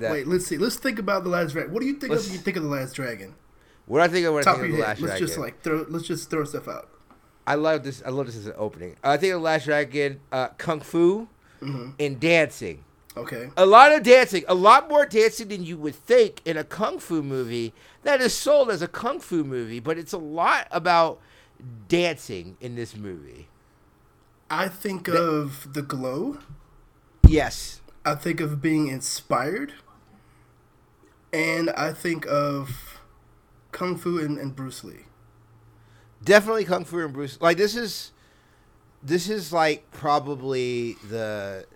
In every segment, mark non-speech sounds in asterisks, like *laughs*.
that. Wait, let's see. Let's think about the last dragon. What do you think Let's- of? You think of the last dragon? What I think of when I Top think of of the your Last head. Let's Dragon. just like throw. Let's just throw stuff out. I love this. I love this as an opening. I think of the Last Dragon, uh, kung fu, Mm-hmm. and dancing. Okay. A lot of dancing, a lot more dancing than you would think in a kung fu movie that is sold as a kung fu movie, but it's a lot about dancing in this movie. I think of the glow. Yes. I think of being inspired, and I think of kung fu and, and Bruce Lee. Definitely Kung Fu and Bruce. Like this is this is like probably the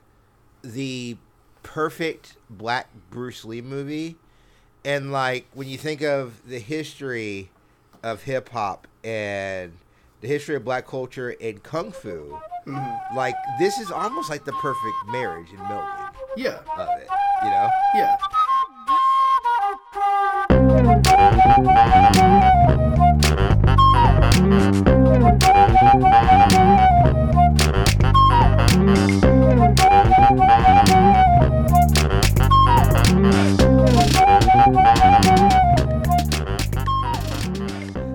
the perfect black Bruce Lee movie. And like when you think of the history of hip hop and the history of black culture and kung fu, mm-hmm. like this is almost like the perfect marriage in melding Yeah, of it. You know? yeah.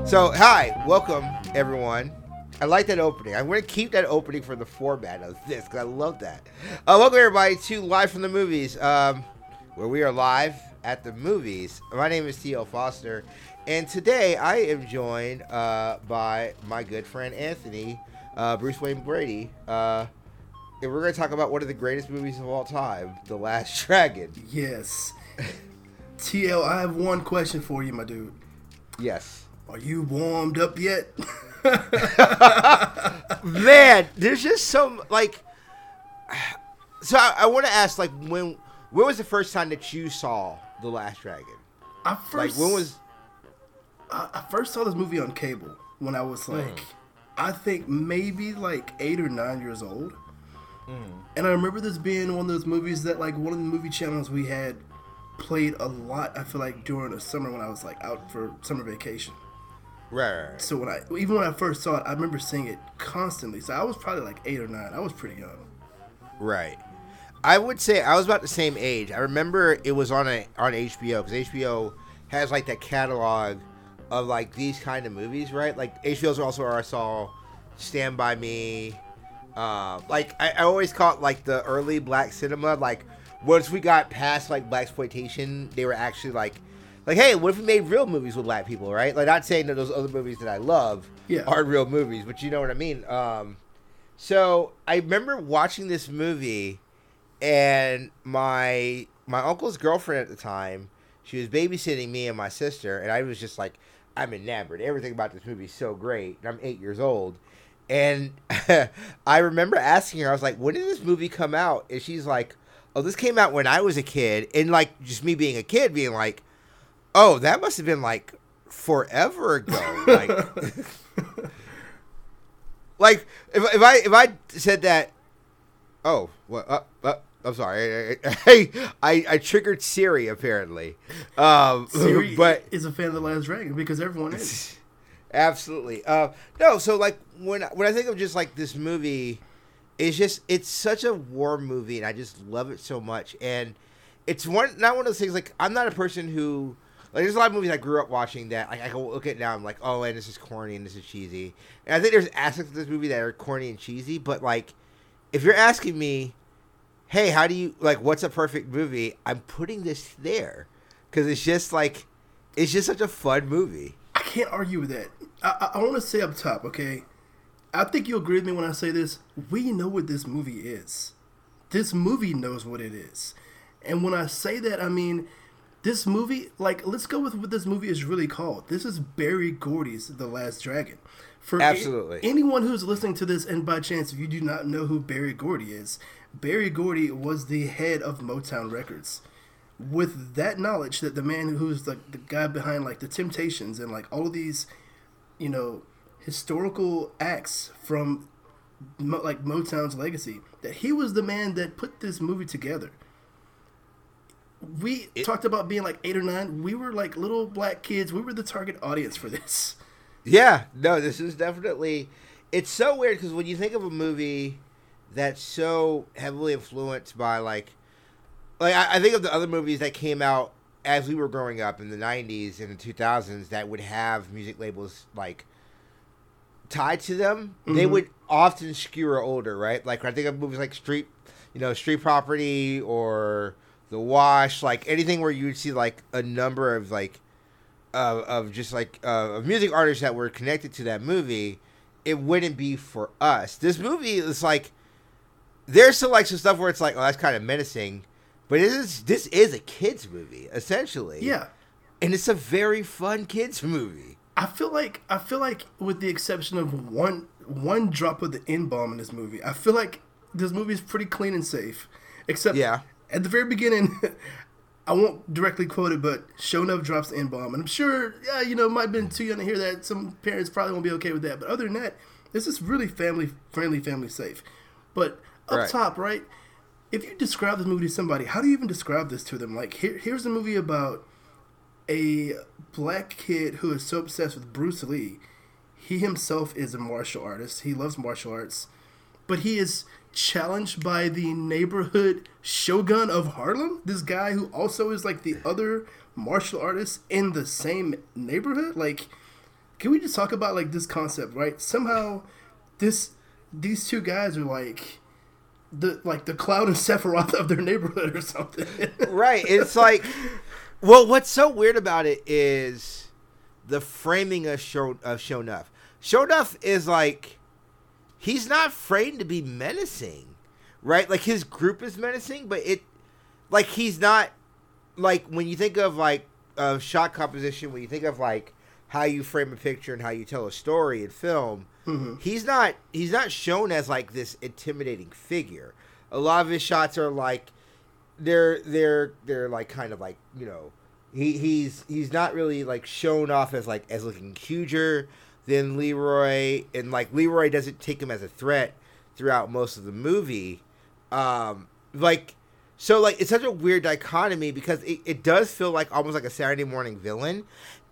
So, hi, welcome everyone. I like that opening. I'm going to keep that opening for the format of this because I love that. Uh, welcome everybody to Live from the Movies, um, where we are live at the movies. My name is T.L. Foster, and today I am joined uh, by my good friend Anthony, uh, Bruce Wayne Brady. Uh, and we're going to talk about one of the greatest movies of all time, The Last *laughs* Dragon. Yes. *laughs* TL, I have one question for you, my dude. Yes. Are you warmed up yet? *laughs* man there's just some like so i, I want to ask like when when was the first time that you saw the last dragon I first like when was I, I first saw this movie on cable when I was like, Hmm. I think maybe like eight or nine years old. Hmm. And I remember this being one of those movies that like one of the movie channels we had played a lot. I feel like during the summer when I was like out for summer vacation. Right, right. So when I even when I first saw it, I remember seeing it constantly. So I was probably like eight or nine. I was pretty young. right i would say i was about the same age i remember it was on a on hbo because hbo has like that catalog of like these kind of movies right like hbo's also where i saw stand by me uh, like I, I always caught like the early black cinema like once we got past like black exploitation they were actually like like hey what if we made real movies with black people right? Like not saying that those other movies that i love Yeah. are real movies but you know what i mean. Um so i remember watching this movie and my my uncle's girlfriend at the time she was babysitting me and my sister and i was just like i'm enamored. Everything about this movie is so great and i'm eight years old. And *laughs* i remember asking her i was like when did this movie come out? And she's like oh this came out when i was a kid. And like just me being a kid being like oh that must have been like forever ago like *laughs* like if, if i if i said that Oh, well, uh, uh, I'm sorry. I, I, I triggered Siri apparently. Um, Siri *laughs* but is a fan of the Last Dragon because everyone is. *laughs* absolutely. Uh, no, so like when when I think of just like this movie, it's just it's such a war movie, and I just love it so much. And it's one not one of those things like I'm not a person who like there's a lot of movies I grew up watching that like, I can look at now I'm like oh and this is corny and this is cheesy. And I think there's aspects of this movie that are corny and cheesy, but like if you're asking me, hey, how do you like what's a perfect movie? I'm putting this there because it's just like it's just such a fun movie. I can't argue with that. I, I, I want to say up top, okay? I think you'll agree with me when I say this. We know what this movie is. This movie knows what it is. And when I say that, I mean, this movie, like, let's go with what this movie is really called. This is Berry Gordy's The Last Dragon. For a- Absolutely. anyone who's listening to this, and by chance, if you do not know who Berry Gordy is, Berry Gordy was the head of Motown Records with that knowledge that the man who's the, the guy behind like the temptations and like all of these you know historical acts from like motown's legacy that he was the man that put this movie together we talked about being like eight or nine we were like little black kids we were the target audience for this Yeah, no, this is definitely. It's so weird because when you think of a movie that's so heavily influenced by like, like I, I think of the other movies that came out as we were growing up in the '90s and the 2000s that would have music labels like tied to them. They Mhm. would often skewer older, right? Like I think of movies like Street, you know, Street Property or The Wash, like anything where you would see like a number of like of, of just like uh, of music artists that were connected to that movie. It wouldn't be for us. This movie is like there's still like some stuff where it's like, oh, that's kind of menacing, but it is this is a kids movie essentially. Yeah. and it's a very fun kids movie. I feel like I feel like with the exception of one one drop of the N bomb in this movie, I feel like this movie is pretty clean and safe. Except Yeah. At the very beginning, *laughs* I won't directly quote it, but Sho'nuff drops the N bomb, and I'm sure yeah, you know, might have been too young to hear that. Some parents probably won't be okay with that, but other than that, this is really family friendly, family safe. But up Right. top, right? If you describe this movie to somebody, how do you even describe this to them? Like, here, here's a movie about a black kid who is so obsessed with Bruce Lee. He himself is a martial artist. He loves martial arts, but he is challenged by the neighborhood shogun of Harlem. This guy who also is like the other martial artist in the same neighborhood. Like, can we just talk about like this concept, right? Somehow, this these two guys are like the like the Cloud and *laughs* Sephiroth of their neighborhood or something. right. *laughs* It's like, well, what's so weird about it is the framing of show of Shonuff. Shonuff is like, he's not framed to be menacing, right? Like his group is menacing, but it, like he's not, like when you think of like uh, shot composition, when you think of like how you frame a picture and how you tell a story in film, he's not he's not shown as like this intimidating figure. A lot of his shots are like they're they're they're like kind of like you know he he's he's not really like shown off as like as looking huger than Leroy and like Leroy doesn't take him as a threat throughout most of the movie. Um like so like it's such a weird dichotomy because it, it does feel like almost like a Saturday morning villain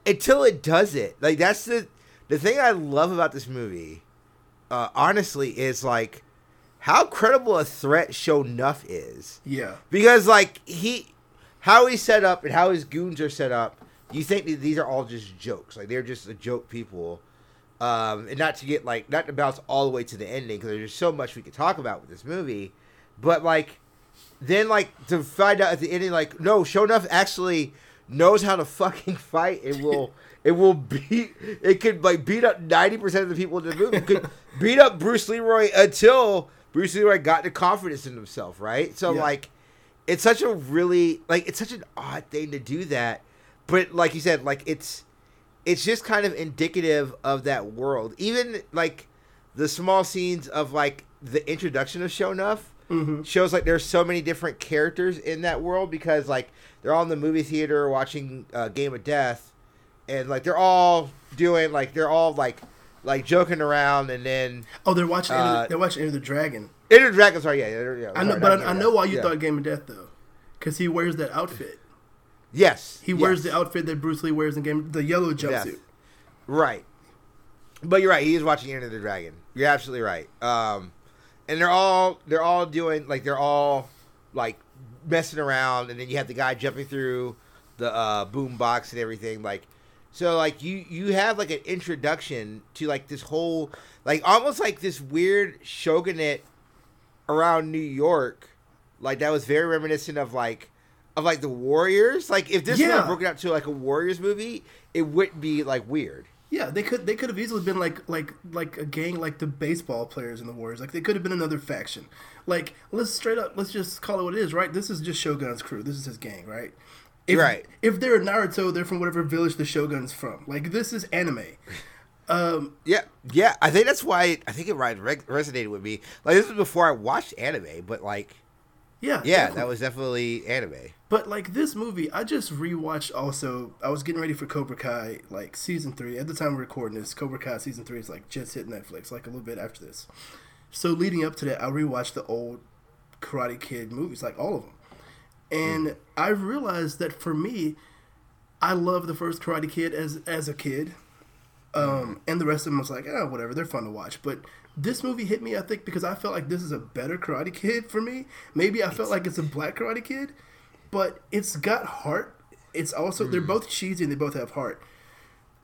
until it does it like that's the the thing I love about this movie uh honestly is like how credible a threat Sho'nuff is. Yeah. because like he how he's set up and how his goons are set up you think that these are all just jokes. Like they're just a joke people um and not to get like not to bounce all the way to the ending because there's so much we could talk about with this movie. But like then like to find out at the ending like no Sho'nuff actually knows how to fucking *laughs* fight it will *laughs* it will beat it could like beat up 90% of the people in the movie. It could *laughs* beat up bruce leroy until bruce leroy got the confidence in himself right? So Yeah. like it's such a really like it's such an odd thing to do that. But like you said like it's it's just kind of indicative of that world even like the small scenes of like the introduction of Sho'nuff Mhm. shows like there's so many different characters in that world because like they're all in the movie theater watching uh, game of death and like they're all doing like they're all like like joking around and then Oh, they're watching. Enter Uh, they're watching Enter the Dragon. Enter the Dragon. Sorry, yeah, yeah, yeah I know, sorry, but I, I know why you Yeah. thought Game of Death though, because he wears that outfit. Yes He wears the outfit that Bruce Lee wears in Game, the yellow jumpsuit. Right. But you're right. He is watching Enter the Dragon. You're absolutely right. Um, and they're all they're all doing like they're all like messing around, and then you have the guy jumping through the uh, boom box and everything. Like, so like you you have like an introduction to like this whole like almost like this weird shogunate around New York, like that was very reminiscent of like of like the Warriors. Like if this Yeah. were broken up to like a Warriors movie, it wouldn't be like weird. Yeah, they could they could have easily been like like like a gang like the baseball players in the Warriors. Like they could have been another faction. Like let's straight up let's just call it what it is, right? This is just Shogun's crew. This is his gang, right? If, Right. If they're Naruto, they're from whatever village the Shogun's from. Like this is anime. Um, *laughs* Yeah, yeah. I think that's why I think it resonated with me. Like this was before I watched anime, but like, yeah, yeah, definitely. that was definitely anime. But like this movie, I just rewatched. Also, I was getting ready for Cobra Kai, like season three. At the time we're recording this, Cobra Kai season three is like just hit Netflix, like a little bit after this. So leading up to that, I rewatched the old Karate Kid movies, like all of them, and mm. I realized that for me, I love the first Karate Kid as as a kid, um, mm. and the rest of them was like, oh, whatever, they're fun to watch. But this movie hit me, I think, because I felt like this is a better Karate Kid for me. Maybe I felt like it's a black Karate Kid but it's got heart. It's also they're both cheesy and they both have heart.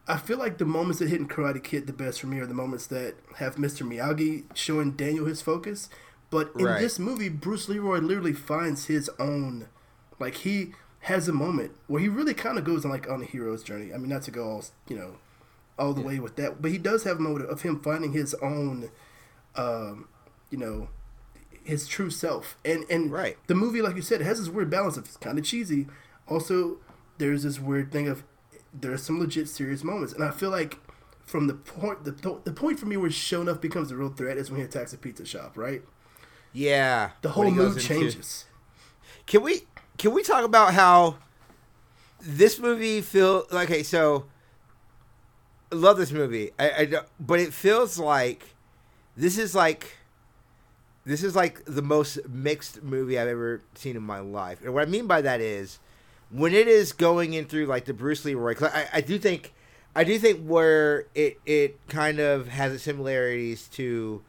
I feel like the moments that hit in Karate Kid the best for me are the moments that have Mr. Miyagi showing Daniel his focus. But in Right. this movie, Bruce Leroy literally finds his own, like he has a moment where he really kind of goes on like on a hero's journey. I mean, not to go all you know, all the way with that, but he does have a moment of him finding his own, um, you know, his true self. And and Right. the movie, like you said, it has this weird balance of it's kind of cheesy. Also, there's this weird thing of there are some legit serious moments, and I feel like from the point the, the point for me where Shonuff becomes a real threat is when he attacks a pizza shop, right? Yeah. The whole mood into- changes. Can we can we talk about how this movie feel okay? So I love this movie. I, I but it feels like this is like this is like the most mixed movie I've ever seen in my life. And what I mean by that is when it is going in through like the Bruce Leroy. 'cause I, I do think I do think where it it kind of has the similarities to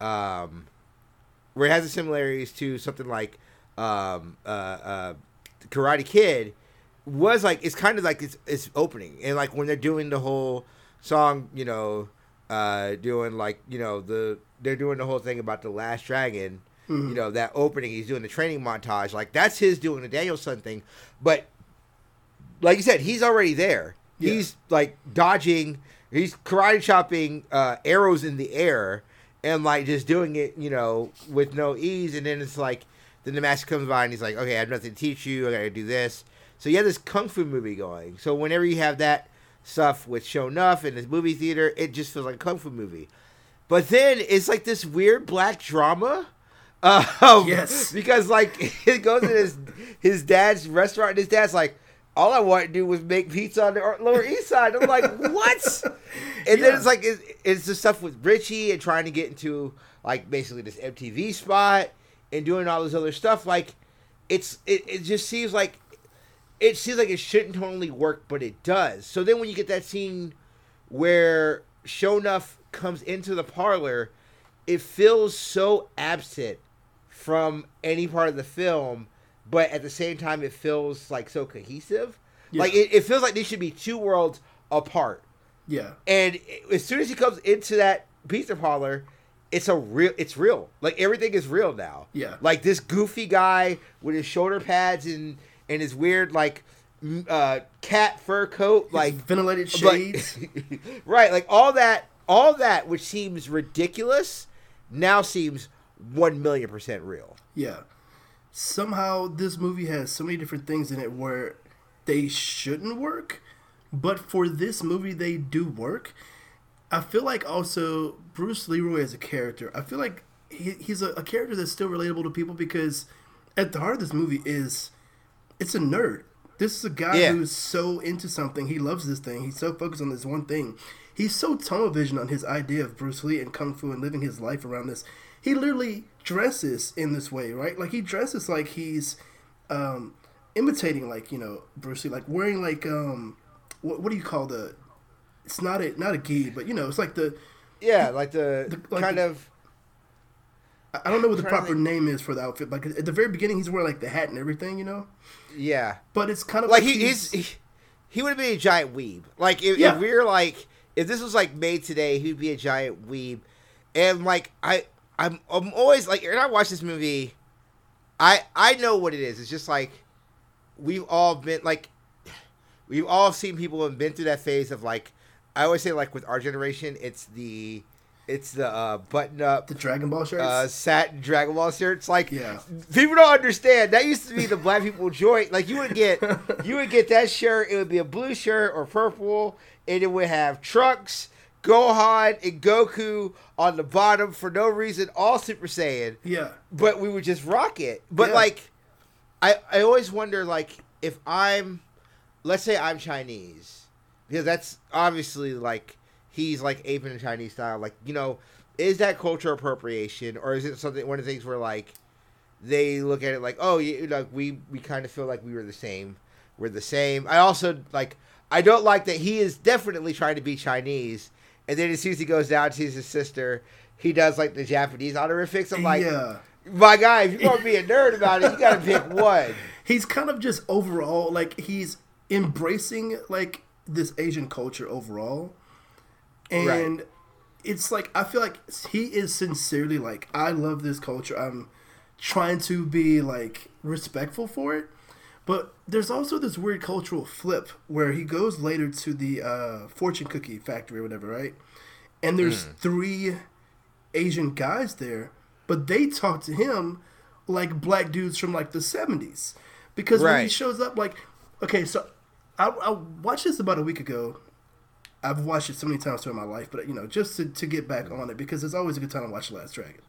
um where it has the similarities to something like um, uh, uh, Karate Kid was like it's kind of like it's it's opening and like when they're doing the whole song, you know, uh, doing like you know the they're doing the whole thing about the Last Dragon. You know that opening, he's doing the training montage. Like that's his doing the Daniel-san thing, but like you said, he's already there. Yeah. He's like dodging, he's karate chopping uh, arrows in the air, and like just doing it, you know, with no ease. And then it's like, then the master comes by and he's like, okay, I have nothing to teach you. I got to do this. So you have this kung fu movie going. So whenever you have that stuff with Sho'nuff in this movie theater, it just feels like a kung fu movie. But then it's like this weird black drama. Um, Yes. *laughs* Because like *laughs* it goes to his his dad's restaurant. And his dad's like, all I want to do was make pizza on the Lower East Side. I'm like, *laughs* what? And then it's like it's, it's the stuff with Richie and trying to get into like basically this MTV spot and doing all this other stuff. Like it's it, it just seems like it seems like it shouldn't totally work, but it does. So then when you get that scene where Shonuff comes into the parlor, it feels so absent from any part of the film, but at the same time it feels like so cohesive. Yeah. Like it, it feels like these should be two worlds apart. Yeah. And as soon as he comes into that pizza parlor, it's a real. It's real. Like everything is real now. Yeah. Like this goofy guy with his shoulder pads and and his weird like uh, cat fur coat, like ventilated shades. *laughs* right. Like all that, all that, which seems ridiculous, now seems one million percent real. Yeah. Somehow this movie has so many different things in it where they shouldn't work, but for this movie they do work. I feel like also Bruce Leroy as a character, I feel like he, he's a, a character that's still relatable to people because at the heart of this movie is it's a nerd. This is a guy Yeah. who's so into something. He loves this thing. He's so focused on this one thing. He's so tunnel vision on his idea of Bruce Lee and Kung Fu and living his life around this. He literally dresses in this way, right? Like he dresses like he's um, imitating, like you know, Bruce Lee, like wearing like um, what, what do you call the? It's not a not a gi, but you know, it's like the Yeah, like the, The- like kind the- of I don't know what the proper think. name is for the outfit. Like at the very beginning, he's wearing like the hat and everything, you know. yeah. But it's kind of like he he's, he, he would have been a giant weeb. Like if, Yeah. if we're like if this was like made today, he'd be a giant weeb. And like I I'm I'm always like when I watch this movie, I I know what it is. It's just like we've all been like we've all seen people have been through that phase of like I always say like with our generation, it's the it's the uh, button up the Dragon Ball shirts. uh, satin Dragon Ball shirts. Like, Yeah. people don't understand. That used to be the black people joint. Like, you would get, you would get that shirt. It would be a blue shirt or purple, and it would have Trunks, Gohan, and Goku on the bottom for no reason, all Super Saiyan. yeah, But we would just rock it. But Yeah. like, I I always wonder like if I'm, let's say I'm Chinese, because that's obviously like he's like aping the Chinese style. Like you know, is that cultural appropriation or is it something one of the things where like they look at it like oh you like we we kind of feel like we were the same, we're the same. I also like I don't like that he is definitely trying to be Chinese, and then as soon as he goes down sees his sister. He does like the Japanese honorifics. I'm like, yeah. my guy, if you're gonna be a nerd about it, you gotta pick *laughs* one. he's kind of just overall like he's embracing like this Asian culture overall, and Right. it's like I feel like he is sincerely like I love this culture. I'm trying to be like respectful for it. But there's also this weird cultural flip where he goes later to the uh, fortune cookie factory or whatever, right? And there's three Asian guys there, but they talk to him like black dudes from like the 70s. Because when he shows up, like, okay, so I, I watched this about a week ago. I've watched it so many times throughout my life, but you know, just to, to get back on it because it's always a good time to watch The Last Dragon.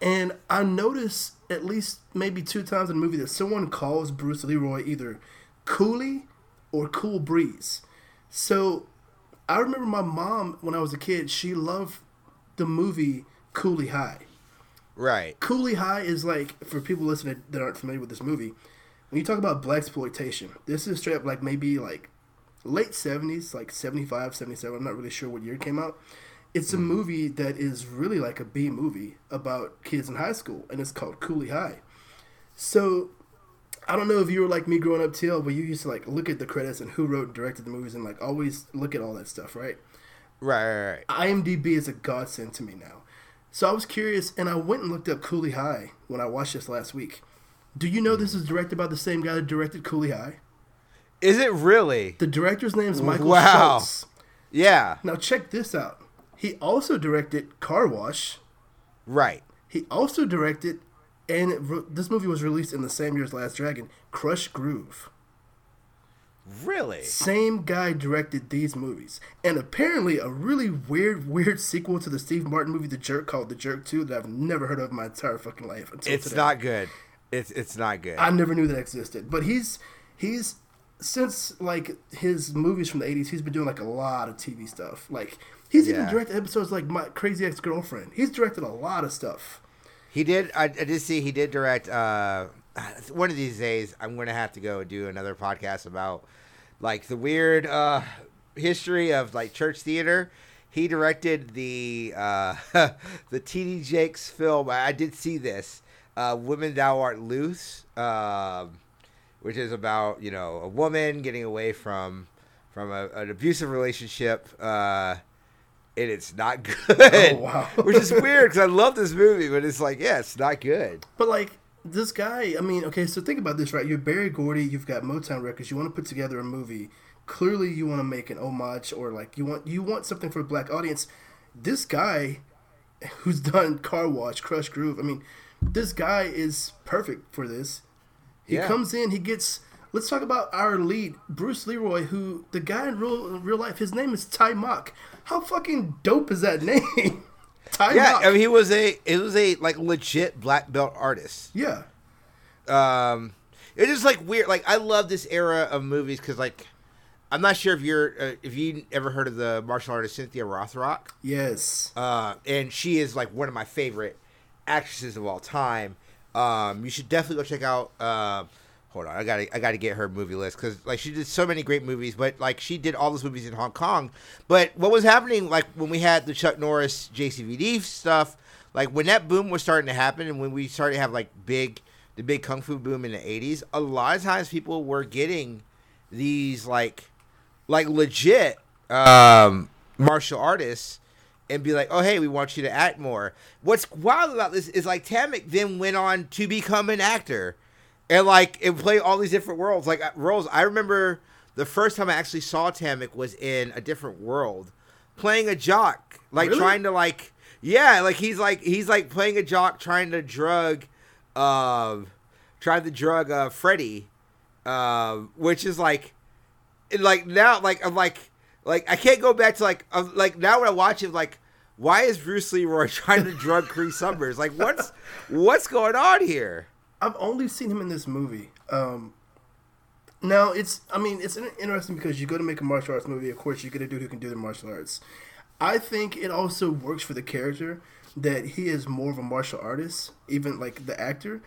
And I noticed at least maybe two times in the movie that someone calls Bruce Leroy either Cooley or Cool Breeze. So I remember my mom when I was a kid, she loved the movie Cooley High. Right. Cooley High is like for people listening that aren't familiar with this movie. When you talk about black exploitation, this is straight up like maybe like late seventies, like 75, 77. I'm not really sure what year it came out. It's a mm-hmm. movie that is really like a B movie about kids in high school, and it's called Cooley High. So I don't know if you were like me growing up, TL, but you used to like look at the credits and who wrote and directed the movies, and like always look at all that stuff, right? Right. Right. right. IMDb is a godsend to me now. So I was curious, and I went and looked up Cooley High when I watched this last week. Do you know this mm-hmm. is directed by the same guy that directed Cooley High? Is it really? The director's name is Michael Wow. Schultz. Yeah. Now check this out. He also directed Car Wash. Right. He also directed, and re- this movie was released in the same year as Last Dragon, Krush Groove. Really? Same guy directed these movies. And apparently a really weird, weird sequel to the Steve Martin movie The Jerk called The Jerk 2 that I've never heard of in my entire fucking life until It's today. not good. It's it's not good. I never knew that existed. But he's he's since like his movies from the eighties, he's been doing like a lot of TV stuff. Like he's even directed episodes like My Crazy Ex Girlfriend. He's directed a lot of stuff. He did. I, I did see. He did direct. Uh, one of these days, I'm going to have to go do another podcast about like the weird uh, history of like church theater. He directed the uh, *laughs* the T.D. Jakes film. I, I did see this. Uh, Women Thou Art Loose, um, which is about you know a woman getting away from from a, an abusive relationship. Uh, and it's not *laughs* good. Oh, wow. Which is weird because I love this movie, but it's like, yeah, it's not good. But like this guy, I mean, okay, so think about this, right? You're Berry Gordy, you've got Motown Records, you want to put together a movie. Clearly you want to make an homage or like you want you want something for a black audience. This guy who's done Car Wash, Krush Groove, I mean, this guy is perfect for this. He Yeah. comes in, he gets let's talk about our lead, Bruce Leroy, who the guy in real in real life, his name is Taimak. How fucking dope is that *laughs* name? Ty Yeah, Mock. I mean, he was a it was a like legit black belt artist. yeah. Um, it's just like weird. Like I love this era of movies because like I'm not sure if you're uh, if you ever heard of the martial artist Cynthia Rothrock. Yes. uh, and she is like one of my favorite actresses of all time. Um, you should definitely go check out. Uh, hold on, I gotta I gotta get her movie list because like she did so many great movies, but like she did all those movies in Hong Kong. But what was happening like when we had the Chuck Norris JCVD stuff, like when that boom was starting to happen, and when we started to have like big the big kung fu boom in the '80s, a lot of times people were getting these like like legit um, martial artists and be like, "Oh, hey, we want you to act more." What's wild about this is like Taimak then went on to become an actor and like and play all these different worlds. Like uh, roles. I remember the first time I actually saw Taimak was in a different world, playing a jock, like Really? trying to like yeah, like he's like he's like playing a jock trying to drug, um, trying to drug uh Freddy, uh, which is like like now like I'm like like I can't go back to like like now when I watch it like why is Bruce Leroy *laughs* trying to drug Cree Summers like what's what's going on here I've only seen him in this movie. Um, now it's, I mean, it's interesting because you go to make a martial arts movie. Of course, you get a dude who can do the martial arts. I think it also works for the character that he is more of a martial artist, even like the actor.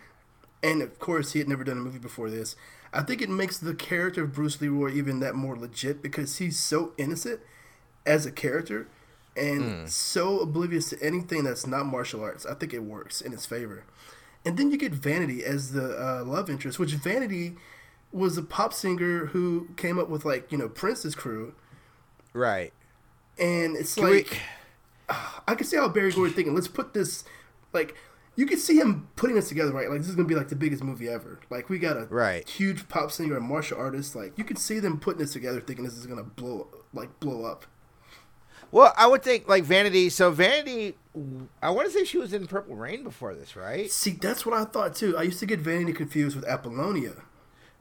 And of course, he had never done a movie before this. I think it makes the character of Bruce Leroy even that more legit because he's so innocent as a character and so oblivious to anything that's not martial arts. I think it works in his favor. And then you get Vanity as the uh, love interest, which Vanity was a pop singer who came up with like you know Prince's crew, Right. and it's Can we- like *sighs* I can see how Berry Gordy thinking. Let's put this like you can see him putting this together, right? Like this is gonna be like the biggest movie ever. Like we got a Right. huge pop singer, a martial artist. Like you can see them putting this together, thinking this is gonna blow like blow up. Well, I would think like Vanity. So Vanity, I want to say she was in Purple Rain before this, right? See, that's what I thought too. I used to get Vanity confused with Apollonia.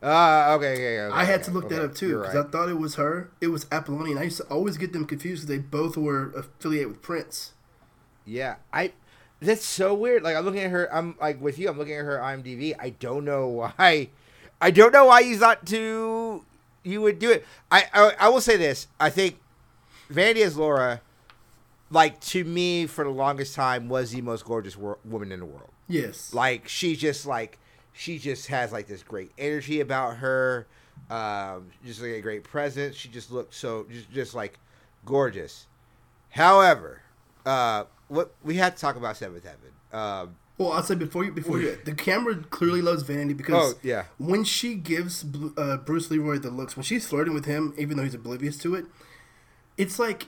Uh, okay, okay, okay. I had okay, to look that up too because right. I thought it was her. It was Apollonia. And I used to always get them confused because they both were affiliated with Prince. Yeah, I. That's so weird. Like I'm looking at her. I'm like with you. I'm looking at her IMDb. I don't know *laughs* why. I don't know why you thought to you would do it. I I, I will say this. I think Vanity as Laura, like to me for the longest time, was the most gorgeous wor- woman in the world. Yes. Like she just like she just has like this great energy about her. Um, just like a great presence. She just looked so just just like gorgeous. However, uh, what we had to talk about Seventh Heaven. Um, Well, I'll say before you before you the camera clearly loves Vanity because Oh, yeah. when she gives uh, Bruce Leroy the looks when she's flirting with him, even though he's oblivious to it, it's like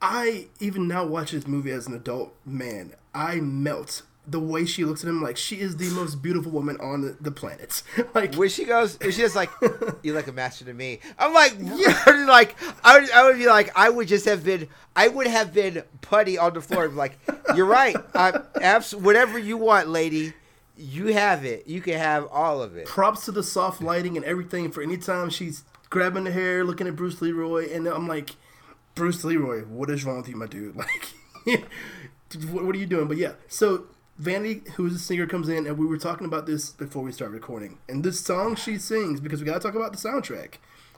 I even now watch this movie as an adult man, I melt the way she looks at him. Like she is the most beautiful woman on the, the planet. *laughs* like when she goes, she's like, *laughs* "You like a master to me," I'm like, yeah, *laughs* like I would, I would be like, I would just have been, I would have been putty on the floor, like, "You're right, I'm abs- whatever you want, lady, you have it. You can have all of it." props to the soft lighting and everything for any time she's grabbing the hair, looking at Bruce Leroy, and I'm like, Bruce Leroy, what is wrong with you, my dude? Like, what are you doing? But yeah, so Vanity, who's a singer, comes in, and we were talking about this before we start recording. And this song she sings, because we got to talk about the soundtrack,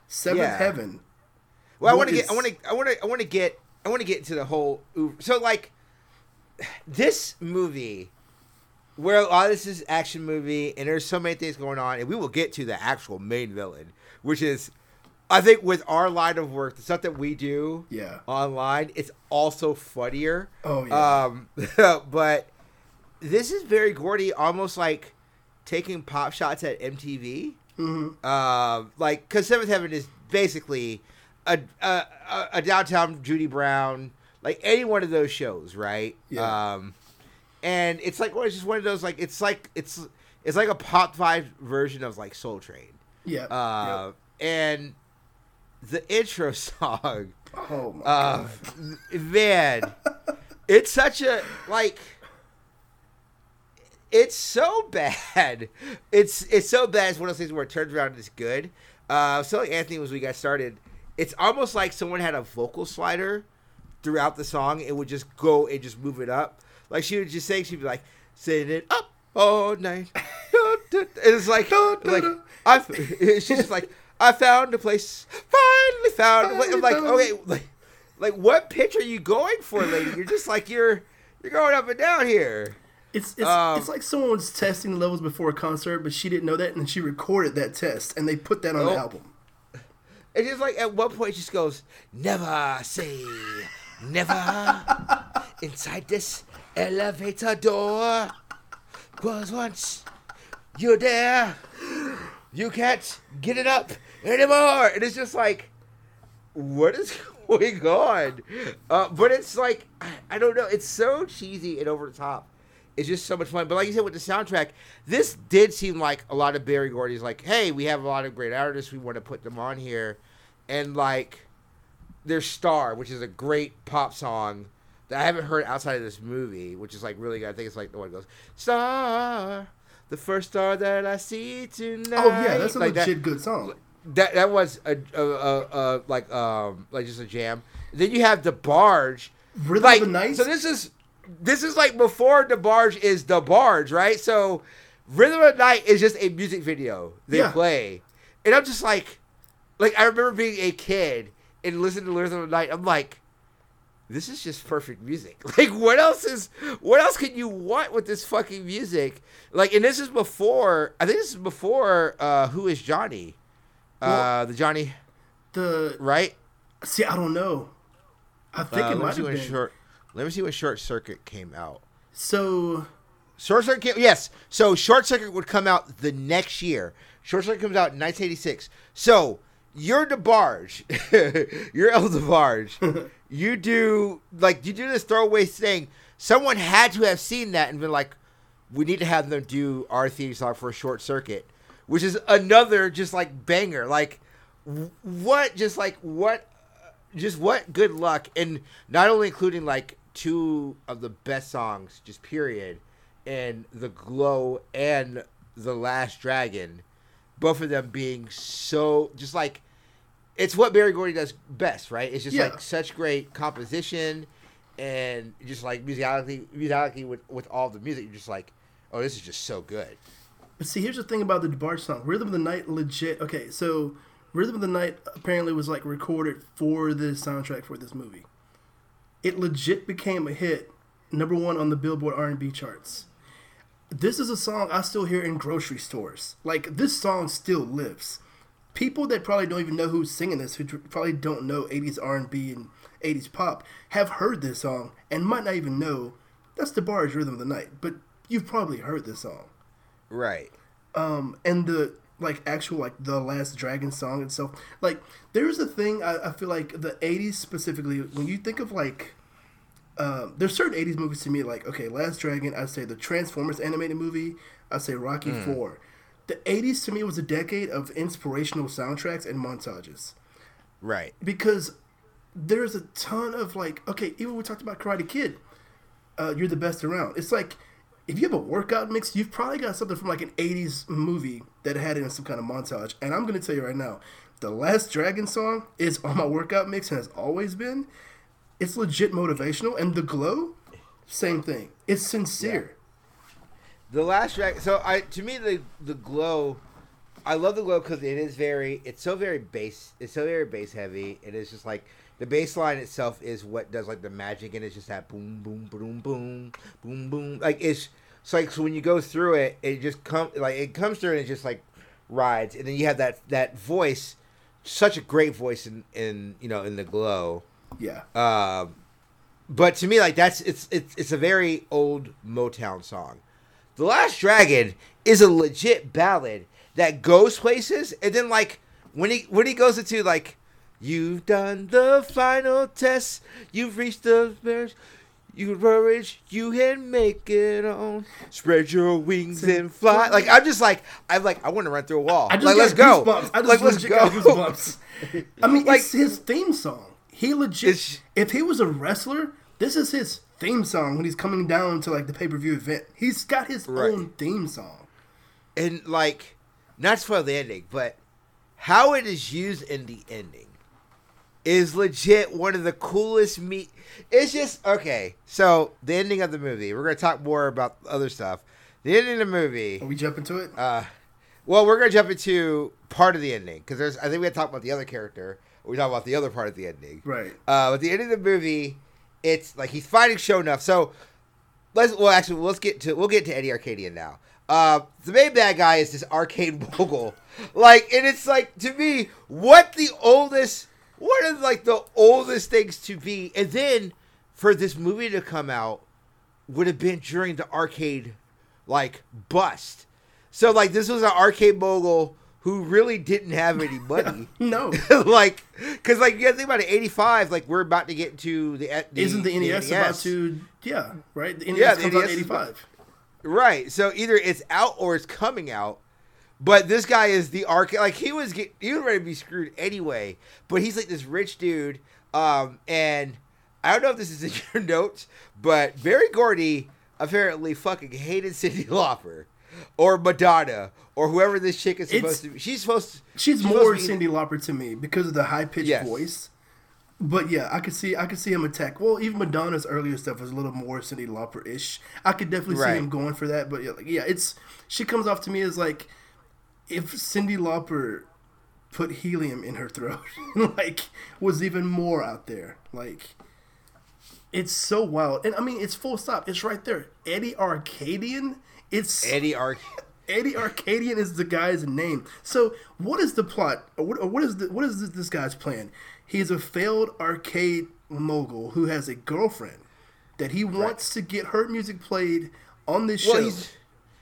Seventh Yeah. Heaven. Well, I want to get, I want to, I want to, I want to get, I want to get into the whole. So like, this movie, where a lot of this is action movie, and there's so many things going on, and we will get to the actual main villain, which is, I think, with our line of work, the stuff that we do, Yeah. online, it's also funnier. Oh, yeah. Um, *laughs* but this is very Gordy, almost like taking pop shots at MTV. Mm-hmm. Um, like, because Seventh Heaven is basically a, a a- downtown Judy Brown, like any one of those shows, right? Yeah. Um, and it's like, well, it's just one of those like it's like it's it's like a pop five version of like Soul Train. Yeah. Uh, and the *laughs* intro song, Oh my uh, god. man, it's such a like. It's so *laughs* bad. It's it's so bad. It's one of those things where it turns around and it's good. Uh, so like Anthony was when we got started. It's almost like someone had a vocal slider throughout the song. It would just go and just move it up. Like she would just say, she'd be like, "Sitting it up all night." *laughs* It's like, *laughs* like I. She's just like, I found a place. Finally found. place." I'm like, Finally okay, like, like what pitch are you going for, lady? You're just like you're you're going up and down here. It's it's, Um, it's like someone was testing the levels before a concert, but she didn't know that, and she recorded that test, and they put that on the Oh. album. It's just like at one point, it just goes, "Never say never *laughs* inside this elevator door." Was once you're there, you can't get it up anymore. And it's just like, what is *laughs* going on? Uh, but it's like, I, I don't know. It's so cheesy and over the top. It's just so much fun. But like you said with the soundtrack, this did seem like a lot of Berry Gordy's like, hey, we have a lot of great artists. We want to put them on here. And like, their Star, which is a great pop song that I haven't heard outside of this movie, which is like really good. I think it's like the one that goes, Star, the first star that I see tonight. Oh yeah, that's a like that- legit good song. that that was a, a, a, a like um like just a jam. Then you have DeBarge, Rhythm like of the Night. so. This is this is like before DeBarge is DeBarge, right? So Rhythm of the Night is just a music video they Yeah. play, and I'm just like, like I remember being a kid and listening to Rhythm of the Night. I'm like. This is just perfect music. *laughs* Like, what else is? What else can you want with this fucking music? Like, and this is before. I think this is before. uh Who is Johnny? uh Well- The Johnny, the right? see, I don't know. I think Uh, it might have been. short. Let me see when Short Circuit came out. So Short Circuit. Came, yes. So Short Circuit would come out the next year. Short Circuit comes out in 1986. So you're DeBarge. *laughs* you're El DeBarge. *laughs* you do like you do this throwaway thing. Someone had to have seen that and been like, we need to have them do our theme song for a Short Circuit, which is another just like banger. Like what? Just like what? Just what good luck and not only including like two of the best songs, just period, and the glow and the last dragon both of them being so just like it's what Berry Gordy does best, right? It's just Yeah. like such great composition and just like musicality, musicality with with all the music. You're just like, oh, this is just so good. But see, here's the thing about the DeBarge song. Rhythm of the Night legit. Okay, so Rhythm of the Night apparently was like recorded for the soundtrack for this movie. It legit became a hit, number one on the Billboard R&B charts. This is a song I still hear in grocery stores. Like this song still lives. People that probably don't even know who's singing this, who probably don't know 80s R&B and 80s pop, have heard this song and might not even know that's DeBarge Rhythm of the Night. But you've probably heard this song Right. um and the like actual like the last dragon song itself. Like there's a thing I, I feel like the 80s specifically when you think of like um, there's certain 80s movies to me like okay last dragon i'd say the transformers animated movie i'd say rocky 4 the 80s to me was a decade of inspirational soundtracks and montages. Right. because there's a ton of like okay even we talked about karate kid uh, you're the best around. It's like if you have a workout mix you've probably got something from like an 80s movie that had it in some kind of montage and i'm going to tell you right now the last dragon song is on my workout mix and has always been it's legit motivational and the glow same thing it's sincere The last dragon. So I to me the the glow. I love the glow because it is very. It's so very bass. It's so very bass heavy. It is just like the bass line itself is what does like the magic, and it's just that boom, boom, boom, boom, boom, boom. Like it's. It's like so when you go through it, it just come like it comes through and it just like rides, and then you have that that voice, such a great voice in in you know in the glow. yeah Um, but to me, like that's it's it's it's a very old Motown song. The Last Dragon is a legit ballad that goes places, and then like when he when he goes into like, you've done the final test, you've reached the verge. You courage, you can make it on. Spread your wings and fly. Like I'm just like I'm like I want to run through a wall. I just like let's go. goosebumps. I just like let's go. goosebumps. *laughs* I mean, Like- it's his theme song. He legit. If he was a wrestler, this is his theme song when he's coming down to like the pay per view event. He's got his Right. own theme song. and like not spoil the ending, but how it is used in the ending is legit one of the coolest me it's just okay so the ending of the movie we're gonna talk more about other stuff the ending of the movie Are we jump into it? uh well we're gonna jump into part of the ending because there's i think we had to talk about the other character we talk about the other part of the ending right. uh, at the end of the movie, it's like he's fighting Sho'nuff. So let's well actually let's get to we'll get to Eddie Arcadian now. Uh, the main bad guy is this arcade mogul, *laughs* like, and it's like to me what the oldest, one of like the oldest things to be, and then for this movie to come out would have been during the arcade like bust. So like this was an arcade mogul who really didn't have any *laughs* money. No. *laughs* like, because like you gotta think about it. Eighty five, like we're about to get to the, the Isn't the NES, about NES. to? Yeah. Right. The NES Yeah, comes out NES is eighty five. right? So either it's out or it's coming out. But this guy is the arcade. Like he was, get, he was ready to be screwed anyway. But he's like this rich dude. Um, and I don't know if this is in *laughs* your notes, but Berry Gordy apparently fucking hated Cyndi Lauper or Madonna or whoever this chick is supposed It's- to be. She's supposed. To, She's supposed more to Cyndi Lauper to me because of the high pitched Yes. voice. But yeah, I could see I could see him attack. Well, even Madonna's earlier stuff was a little more Cyndi Lauper ish. I could definitely see him going for that. But yeah, like, yeah, it's she comes off to me as like if Cyndi Lauper put helium in her throat, *laughs* like was even more out there. Like it's so wild, and I mean it's full stop. It's right there. Eddie Arcadian. It's Eddie Arc. Eddie Arcadian is the guy's name. So, what is the plot? Or what, or what is the, what is this, this guy's plan? He's a failed arcade mogul who has a girlfriend that he wants to get her music played on this Well, show. he's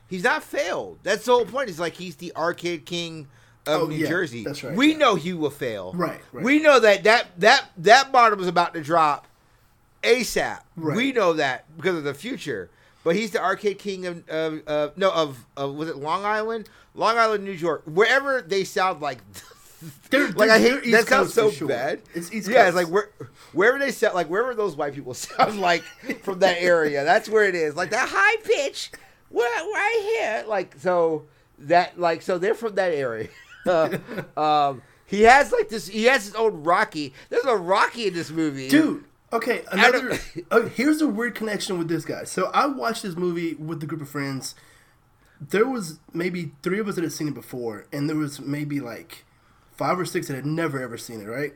he's not failed. That's the whole point. Is like he's the arcade king of Oh, New yeah, Jersey. that's right, We yeah. know he will fail. Right, right. We know that that that that bottom is about to drop ASAP. Right. We know that because of the future. But he's the arcade king of, of uh, no of, of was it Long Island, Long Island, New York, wherever they sound like. *laughs* They're- like they're- I hate they're East that sounds Coast so sure. bad. It's East yeah, it's like where wherever they sound like wherever those white people *laughs* sound like from that area. That's where it is. Like that high pitch, what right here. Like so that like so they're from that area. *laughs* *laughs* um, he has like this. He has his own Rocky. There's a Rocky in this movie, Dude, okay, another. uh, *laughs* here's a weird connection with this guy. So I watched this movie with a group of friends. There was maybe three of us that had seen it before, and there was maybe like five or six that had never ever seen it. Right?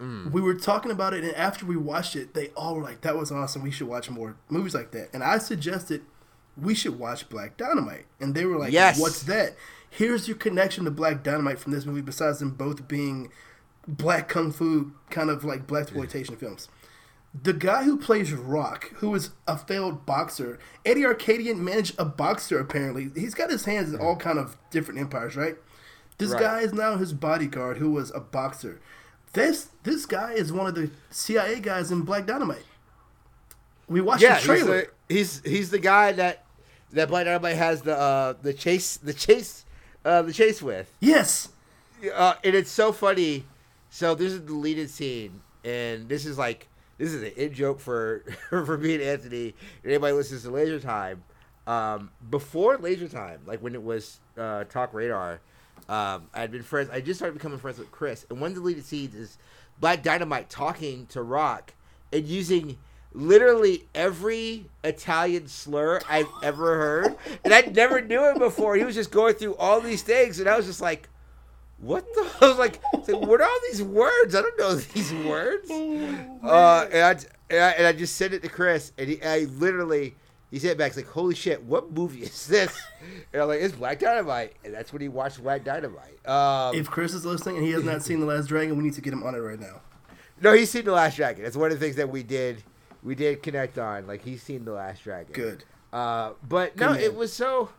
Mm. We were talking about it, and after we watched it, they all were like, "That was awesome. We should watch more movies like that." And I suggested we should watch Black Dynamite, and they were like, Yes. "What's that?" Here's your connection to Black Dynamite from this movie, besides them both being black kung fu kind of like black exploitation films. The guy who plays Rock, who is a failed boxer, Eddie Arkadian managed a boxer apparently. He's got his hands in all kind of different empires, right? This Right. guy is now his bodyguard who was a boxer. This this guy is one of the CIA guys in Black Dynamite. We watched Yeah, the he's trailer. the, he's he's the guy that that Black Dynamite has the uh, the chase the chase uh, the chase with. yes. uh, and it's so funny. So this is a deleted scene, and this is like this is an in joke for *laughs* for me and Anthony. And anybody listens to Laser Time. Um, before Laser Time, like when it was uh, Talk Radar, um, I had been friends. I just started becoming friends with Chris, and one of the deleted scenes is Black Dynamite talking to Rock and using literally every Italian slur I've ever heard, and I never knew it before. He was just going through all these things, and I was just like what the? *laughs* I was like, I was like, what are all these words? I don't know these words. Uh, and, I, and, I, and I just sent it to Chris, and he, I literally, he sent back. He's like, holy shit, what movie is this? And I'm like, it's Black Dynamite, and that's when he watched Black Dynamite. Um, If Chris is listening and he has not seen The Last Dragon, we need to get him on it right now. no, he's seen the Last Dragon. That's one of the things that we did, we did connect on. Like he's seen the Last Dragon. Good. Uh, but Good no, man. it was so,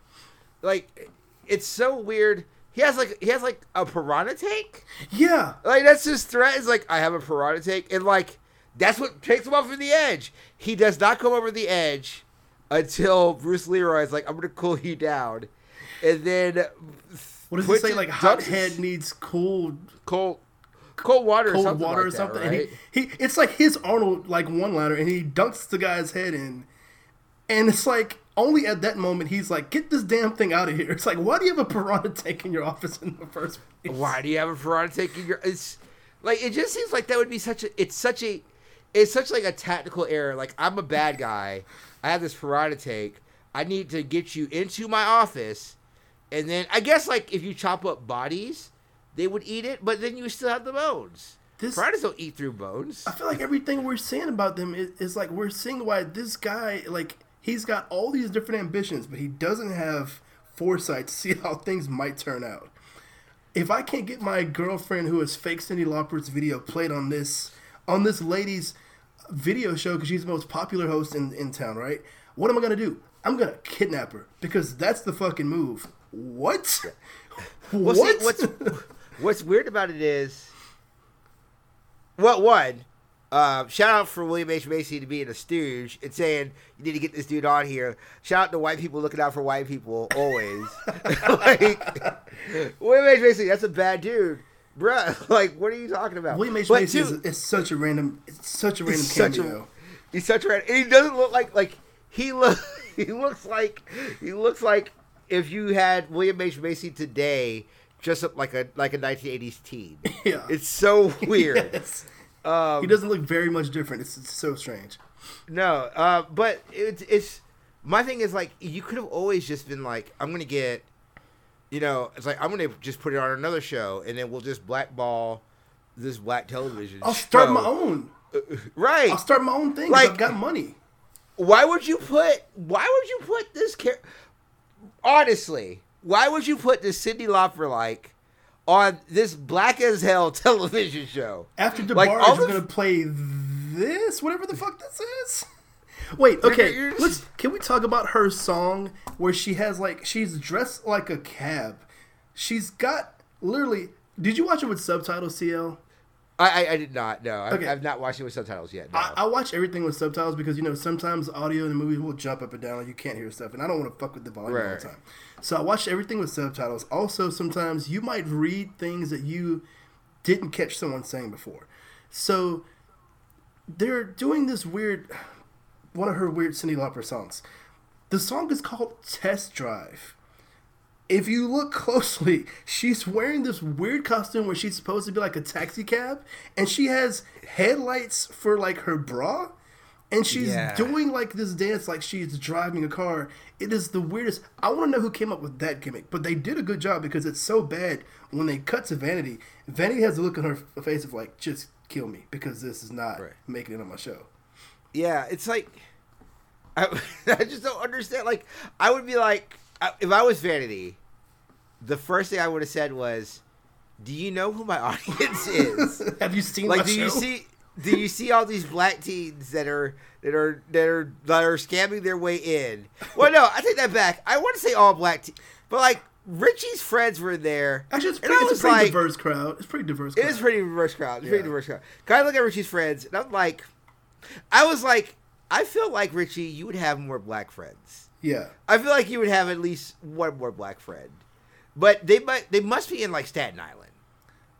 like, it's so weird. He has like he has like a piranha tank. Yeah. Like that's his threat. Is like I have a piranha tank, and like that's what takes him off of the edge. He does not come over the edge until Bruce Leroy is like, "I'm gonna cool you down," and then What does it say? Like hot head needs cold cold cold water, or cold something water like or that, something. right? He, he it's like his Arnold like one liner and he dunks the guy's head in. And it's like only at that moment he's like, get this damn thing out of here. *laughs* It's like, why do you have a piranha tank in your office in the first place? Why do you have a piranha tank in your? It's like it just seems like that would be such a. It's such a. It's such like a tactical error. Like I'm a bad guy. I have this piranha tank. I need to get you into my office, and then I guess like if you chop up bodies, they would eat it, but then you still have the bones. This- Piranhas don't eat through bones. I feel like everything we're saying about them is, is like we're seeing why this guy like he's got all these different ambitions, but he doesn't have foresight to see *laughs* how things might turn out. If I can't get my girlfriend who is fake Cyndi Lauper's video played on this on this lady's video show because she's the most popular host in, in town, right? What am I gonna do? I'm gonna kidnap her because that's the fucking move. What? *laughs* Well, what? see, what's *laughs* what's weird about it is, what one, uh, shout out for William H Macy to being a stooge and saying you need to get this dude on here. Shout out to white people looking out for white people always. *laughs* like William H Macy, that's a bad dude, bruh. *laughs* Like, what are you talking about? William H But Macy is, is such a random, it's such a random He's such a- cameo. He's such a and he doesn't look like like he look. *laughs* He looks like he looks like if you had William H Macy today, dressed up like a like a 1980s teen. *laughs* Yeah. it's so *laughs* weird. Yes. Um, he doesn't look very much different. It's, it's so strange. no, uh, but it's it's my thing is like you could have always just been like I'm gonna get, you know, it's like I'm gonna just put it on another show and then we'll just blackball this black television. I'll start show. my own. Right. I'll start my own thing. Like- I've got money. why would you put why would you put this char- honestly why would you put this Cyndi Lauper like on this black as hell *laughs* television show After DeBarge, Like, all we're the- gonna play this, whatever the fuck this is. *laughs* Wait, okay. Let's can we talk about her song where she has like she's dressed like a cab. She's got literally. Did you watch it with subtitles, CL? I, I, I did not. No, I've, Okay. I've not watched it with subtitles yet. No. I, I watch everything with subtitles because you know sometimes audio in the movie will jump up and down and you can't hear stuff, and I don't want to fuck with the volume all the time. So I watch everything with subtitles. Also, sometimes you might read things that you didn't catch someone saying before. So they're doing this weird, one of her weird Cyndi Lauper songs. The song is called Test Drive. If you look closely, she's wearing this weird costume where she's supposed to be like a taxi cab, and she has headlights for like her bra, and she's Yeah. doing like this dance like she's driving a car. It is the weirdest. I want to know who came up with that gimmick, but they did a good job because it's so bad when they cut to Vanity. Vanity has a look on her face of like, just kill me because this is not Right. making it on my show. Yeah, it's like I, *laughs* I just don't understand. Like, I would be like, if I was Vanity, the first thing I would have said was, "Do you know who my *laughs* audience is? *laughs* Have you seen like, do you see?" Do you see all these black teens that are that are that are that are scamming their way in? Well, no, I take that back. I want to say all black, te- but like Richie's friends were there. Actually, it's pretty, it's a pretty like- diverse crowd. It's pretty diverse. It crowd. is pretty diverse crowd. It's pretty diverse crowd. Can I look at Richie's friends? And I'm like, I was like, I feel like Richie, you would have more black friends. Yeah. I feel like you would have at least one more black friend. But they might, they must be in like Staten Island,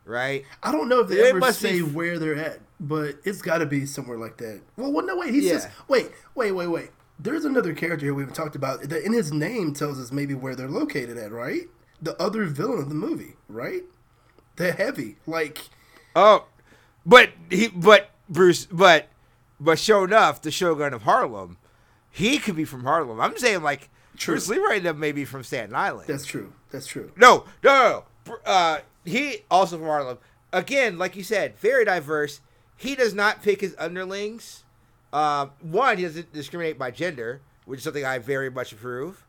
right? I don't know if they It ever must say be- where they're at, but it's got to be somewhere like that. Well, well no, wait. He Yeah. says, wait, wait, wait, wait. There's another character here we haven't talked about that in his name tells us maybe where they're located at, right? The other villain of the movie, right? The heavy, like, Oh, but he, but Bruce, but but sure enough, the Shogun of Harlem, he could be from Harlem. I'm saying like True. Bruce Leroy and them may be from Staten Island. that's true. That's true. No, no, no. Uh, he also from Harlem. Again, like you said, very diverse. He does not pick his underlings. Um, one, he doesn't discriminate by gender, which is something I very much approve.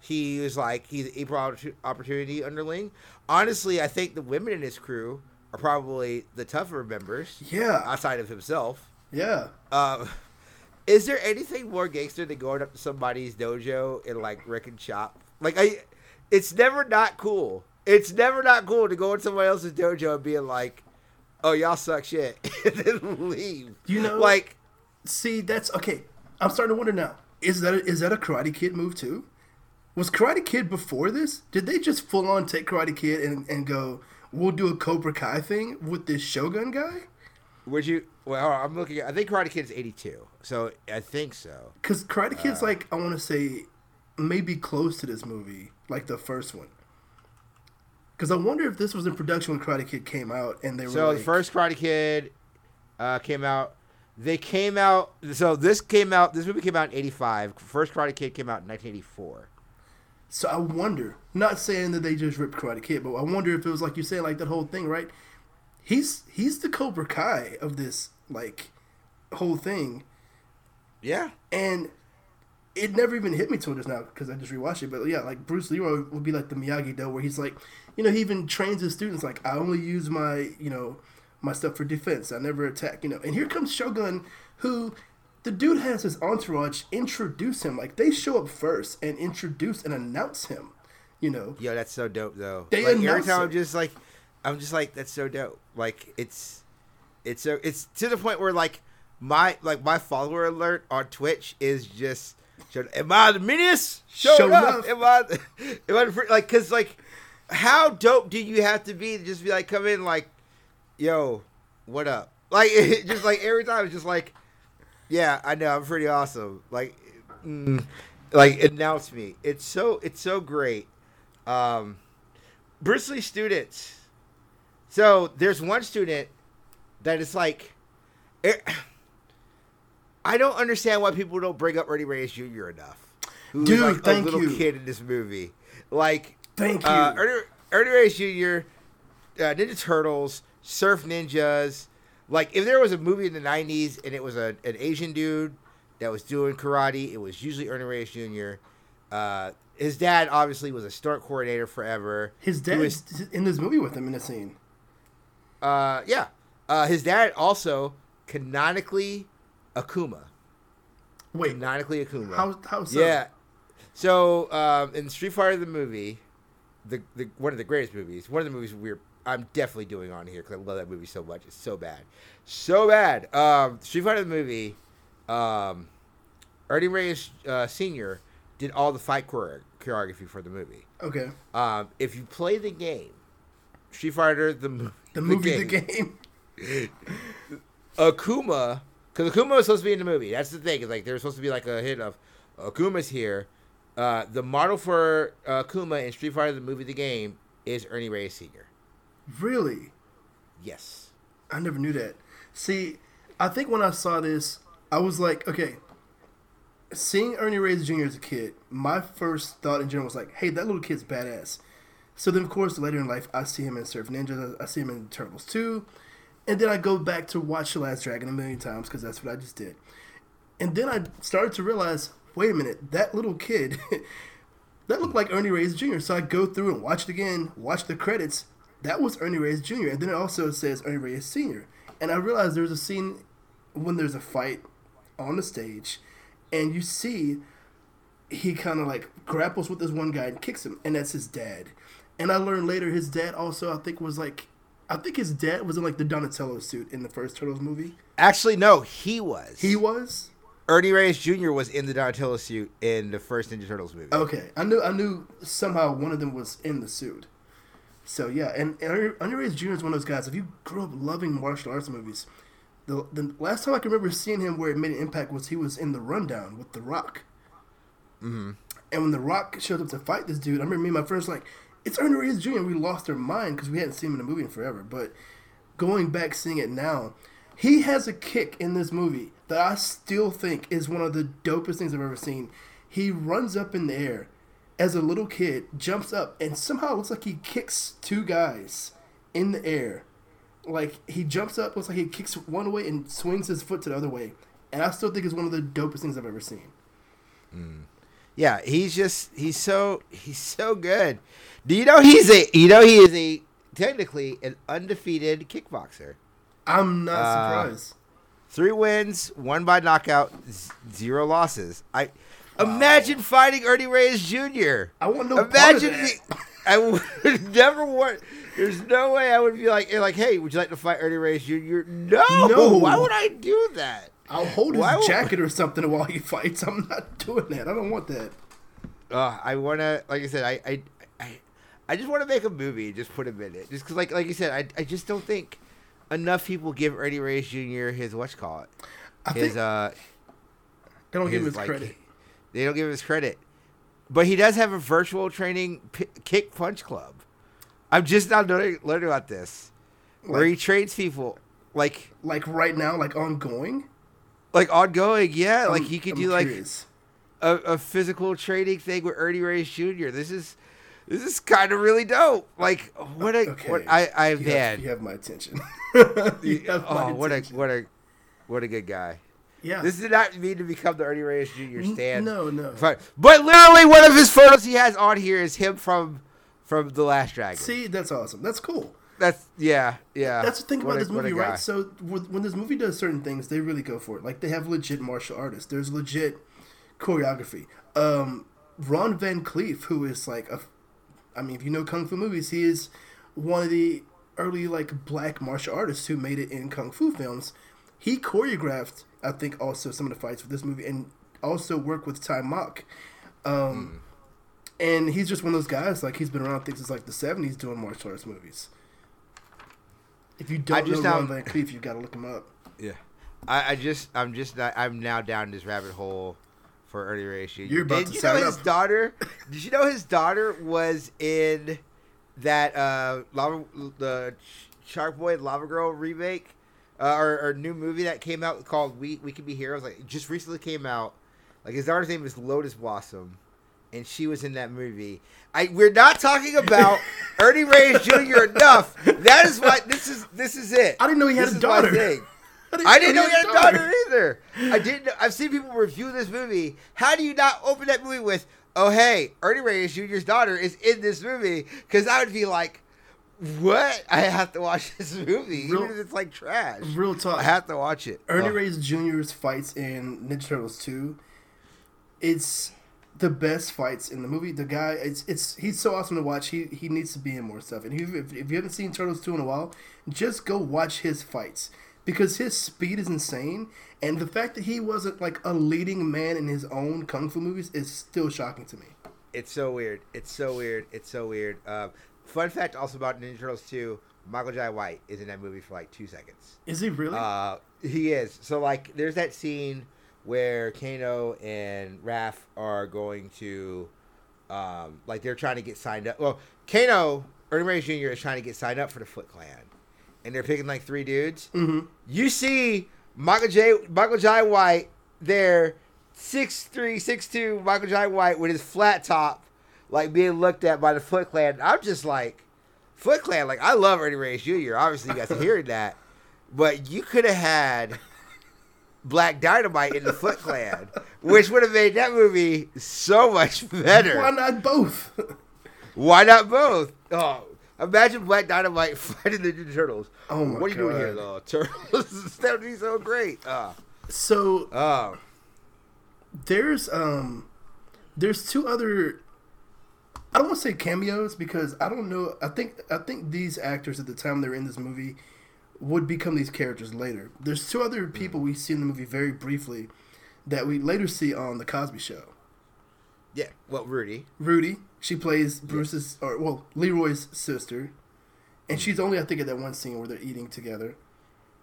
He is like he's an equal opportunity underling. Honestly, I think the women in his crew are probably the tougher members Yeah. outside of himself. Yeah. Uh, is there anything more gangster than going up to somebody's dojo and like wrecking shop? Like I, it's never not cool. It's never not cool to go in somebody else's dojo and being like, "Oh, y'all suck shit," *laughs* and then leave. You know- like See, that's okay. I'm starting to wonder now. Is that a, is that a Karate Kid move too? Was Karate Kid before this? Did they just full on take Karate Kid and, and go, we'll do a Cobra Kai thing with this Shogun guy? Would you? Well, I'm looking. at I think Karate Kid is 82, so I think so. Because Karate Uh. Kid's like, I want to say, maybe close to this movie, like the first one. Because I wonder if this was in production when Karate Kid came out and they were So like, the first Karate Kid uh, came out. They came out. So this came out. This movie came out in '85. First Karate Kid came out in 1984. So I wonder, not saying that they just ripped Karate Kid, but I wonder if it was like you saying, like that whole thing, right? He's he's the Cobra Kai of this like whole thing, Yeah. and it never even hit me till just now because I just rewatched it. But yeah, like Bruce Leroy would be like the Miyagi Do, where he's like, you know, he even trains his students like, I only use my you know my stuff for defense. I never attack, you know. And here comes Shogun, who the dude has his entourage introduce him like they show up first and introduce and announce him, you know. Yo, that's so dope though. They like every announce time I'm just like, I'm just like, that's so dope. Like it's, it's so it's to the point where like my like my follower alert on Twitch is just, am I the meanest? Show, Sho'nuff. enough. Am I? Am I the fr-" like? Cause like, how dope do you have to be to just be like come in like, yo, what up? Like *laughs* it, just like every time it's just like, yeah, I know I'm pretty awesome. Like, mm, like announce me. It's so it's so great. Um, Lee students. So there's one student that is like, it, I don't understand why people don't bring up Ernie Reyes Jr. enough. Who's Dude, like thank a little you. kid in this movie. Like, Thank uh, you. Ernie, Ernie Reyes Jr., uh, Ninja Turtles, Surf Ninjas. Like, if there was a movie in the '90s and it was a, an Asian dude that was doing karate, it was usually Ernie Reyes Jr. Uh, his dad obviously was a stunt coordinator forever. His dad was- in this movie with him in the scene. Uh, yeah. Uh, his dad also canonically Akuma. Wait, canonically Akuma. how how so? Yeah. So um, in Street Fighter the movie, the, the one of the greatest movies, one of the movies we're I'm definitely doing on here because I love that movie so much. It's so bad, so bad. Um, Street Fighter the movie, um, Ernie Reyes uh, Senior did all the fight chore- choreography for the movie. Okay. Um, if you play the game, Street Fighter the, The movie, the game. *laughs* Akuma, because Akuma was supposed to be in the movie. That's the thing. Is like there's supposed to be like a hint of Akuma's here. Uh, the model for uh, Akuma in Street Fighter the movie, the game, is Ernie Reyes Sr. Really? Yes. I never knew that. See, I think when I saw this, I was like, okay. Seeing Ernie Reyes Jr. as a kid, my first thought in general was like, hey, that little kid's badass. So then, of course, later in life, I see him in Surf Ninja, I see him in Turtles 2, and then I go back to watch The Last Dragon a million times because that's what I just did. And then I started to realize, wait a minute, that little kid, *laughs* that looked like Ernie Reyes Jr. So I go through and watch it again, watch the credits. That was Ernie Reyes Jr. And then it also says Ernie Reyes Sr. And I realized there's a scene when there's a fight on the stage, and you see he kind of like grapples with this one guy and kicks him, and that's his dad. And I learned later his dad also I think was like, I think his dad was in like the Donatello suit in the first Turtles movie. Actually, no, he was. He was. Ernie Reyes Jr. was in the Donatello suit in the first Ninja Turtles movie. Okay, I knew I knew somehow one of them was in the suit. So yeah, and, and Ernie Reyes Jr. is one of those guys. If you grew up loving martial arts movies, the the last time I can remember seeing him where it made an impact was he was in the Rundown with The Rock. Mm-hmm. And when The Rock showed up to fight this dude, I remember me and my friends like, "It's Ernie Reyes Jr." We lost our mind because we hadn't seen him in a movie in forever. But going back seeing it now, he has a kick in this movie that I still think is one of the dopest things I've ever seen. He runs up in the air as a little kid, jumps up, and somehow looks like he kicks two guys in the air. Like he jumps up, looks like he kicks one way and swings his foot to the other way. And I still think it's one of the dopest things I've ever seen. Mm. Yeah, he's just he's so he's so good. Do you know he's a you know he is a technically an undefeated kickboxer. I'm not Uh, surprised. Three wins, one by knockout, z- zero losses. I imagine fighting Ernie Reyes Jr. I want no part of imagine that. me. I would *laughs* never want. There's no way I would be like, like, hey, would you like to fight Ernie Reyes Jr.? No, No. Why would I do that? I'll hold his Why would- jacket or something while he fights. I'm not doing that. I don't want that. Uh, I want to, like I said, I, I, I, I just want to make a movie and just put him in it. Just because, like, like you said, I, I just don't think enough people give Ernie Reyes Jr. his what's call it, I his uh, I don't give him his, his like, credit. They don't give him his credit, but he does have a virtual training p- kick punch club. I'm just now learning, learning about this, where he trains people like Like right now, like ongoing. Like ongoing. Yeah, like I'm- he could I'm do like a, a physical training thing with Ernie Reyes Jr. This is this is kind of really dope. Like what a Okay. what I I you have, man. you have my attention. *laughs* *laughs* have oh, my oh what a what a what a good guy. yeah. This did not mean to become the Ernie Reyes Jr. stand. no, no. But, but literally one of his photos he has on here is him from from the Last Dragon. See, that's awesome. That's cool. That's yeah yeah. That's the thing about a- this movie, right? So when this movie does certain things, they really go for it. Like they have legit martial artists. There's legit choreography. Um, Ron Van Clief, who is like a, I mean, if you know kung fu movies, he is one of the early like black martial artists who made it in kung fu films. He choreographed, I think, also some of the fights for this movie, and also worked with Taimak. Um, And he's just one of those guys. Like he's been around, I think, since like the '70s doing martial arts movies. If you don't know just Ron now- Van Clief, you've got to look him up. Yeah, I, I just I'm just not, I'm now down this rabbit hole for Ernie Reyes Jr. You're about Did to you know his up. daughter? *laughs* Did you know his daughter was in that uh lava the Shark Boy Lava Girl remake uh, or, or new movie that came out called We We Can Be Heroes? Like it just recently came out. Like his daughter's name is Lotus Blossom. And she was in that movie. I we're not talking about *laughs* Ernie Reyes Jr. enough. That is why this is this is it. I didn't know he had This a is my daughter. thing. *laughs* I didn't know he had a daughter either. I didn't. Know, I've seen people review this movie. How do you not open that movie with, "Oh hey, Ernie Reyes Jr.'s daughter is in this movie"? Because I would be like, what? I have to watch *laughs* this movie, Real- even if it's like trash. Real talk. I have to watch it. Ernie Oh. Reyes Jr.'s fights in Ninja Turtles 2, it's the best fights in the movie. The guy, it's it's he's so awesome to watch. He he needs to be in more stuff. And if, if, if you haven't seen Turtles 2 in a while, just go watch his fights because his speed is insane. And the fact that he wasn't like a leading man in his own kung fu movies is still shocking to me. It's so weird. It's so weird. It's so weird. Um, fun fact also about Ninja Turtles 2, Michael Jai White is in that movie for like two seconds. Is he really? Uh, he is. So like, there's that scene where Keno and Raph are going to, um, like they're trying to get signed up. Well, Keno, Ernie Reyes Jr. is trying to get signed up for the Foot Clan, and they're picking like three dudes. mm-hmm. You see Michael Jai Michael Jai White there, six three, six two. Michael Jai White with his flat top, like being looked at by the Foot Clan. I'm just like, Foot Clan. Like I love Ernie Reyes Jr. Obviously, you guys are hearing that, but you could have had Black Dynamite in the Foot Clan, which would have made that movie so much better. Why not both? Why not both? Oh, imagine Black Dynamite *laughs* fighting the Ninja Turtles. Oh my What are you doing here, God. though? *laughs* Turtles? that would be so great. Oh, so oh. there's um there's two other I don't want to say cameos because I don't know I think I think these actors at the time they were in this movie would become these characters later. There's two other people mm. we see in the movie very briefly that we later see on the Cosby show. Yeah. Well, Rudy. Rudy, she plays Bruce's or well, Leroy's sister. And mm. she's only I think at that one scene where they're eating together.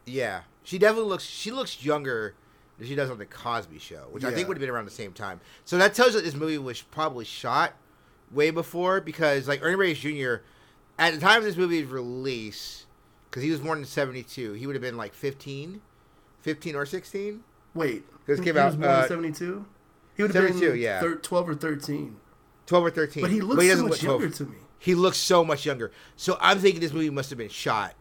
Yeah, she definitely looks. She looks younger than she does on the Cosby Show, which I Yeah. think would have been around the same time. So that tells you that this movie was probably shot way before because, like, Ernie Reyes Jr. at the time of this movie's release, because he was born in '72, he would have been like 15, 15 or 16. Wait, This he came was out, born uh, in 72? He would have been 72, yeah. thir- 12 or 13. 12 or 13. But he looks doesn't so much look 12. younger to me. He looks so much younger. So I'm thinking this movie must have been shot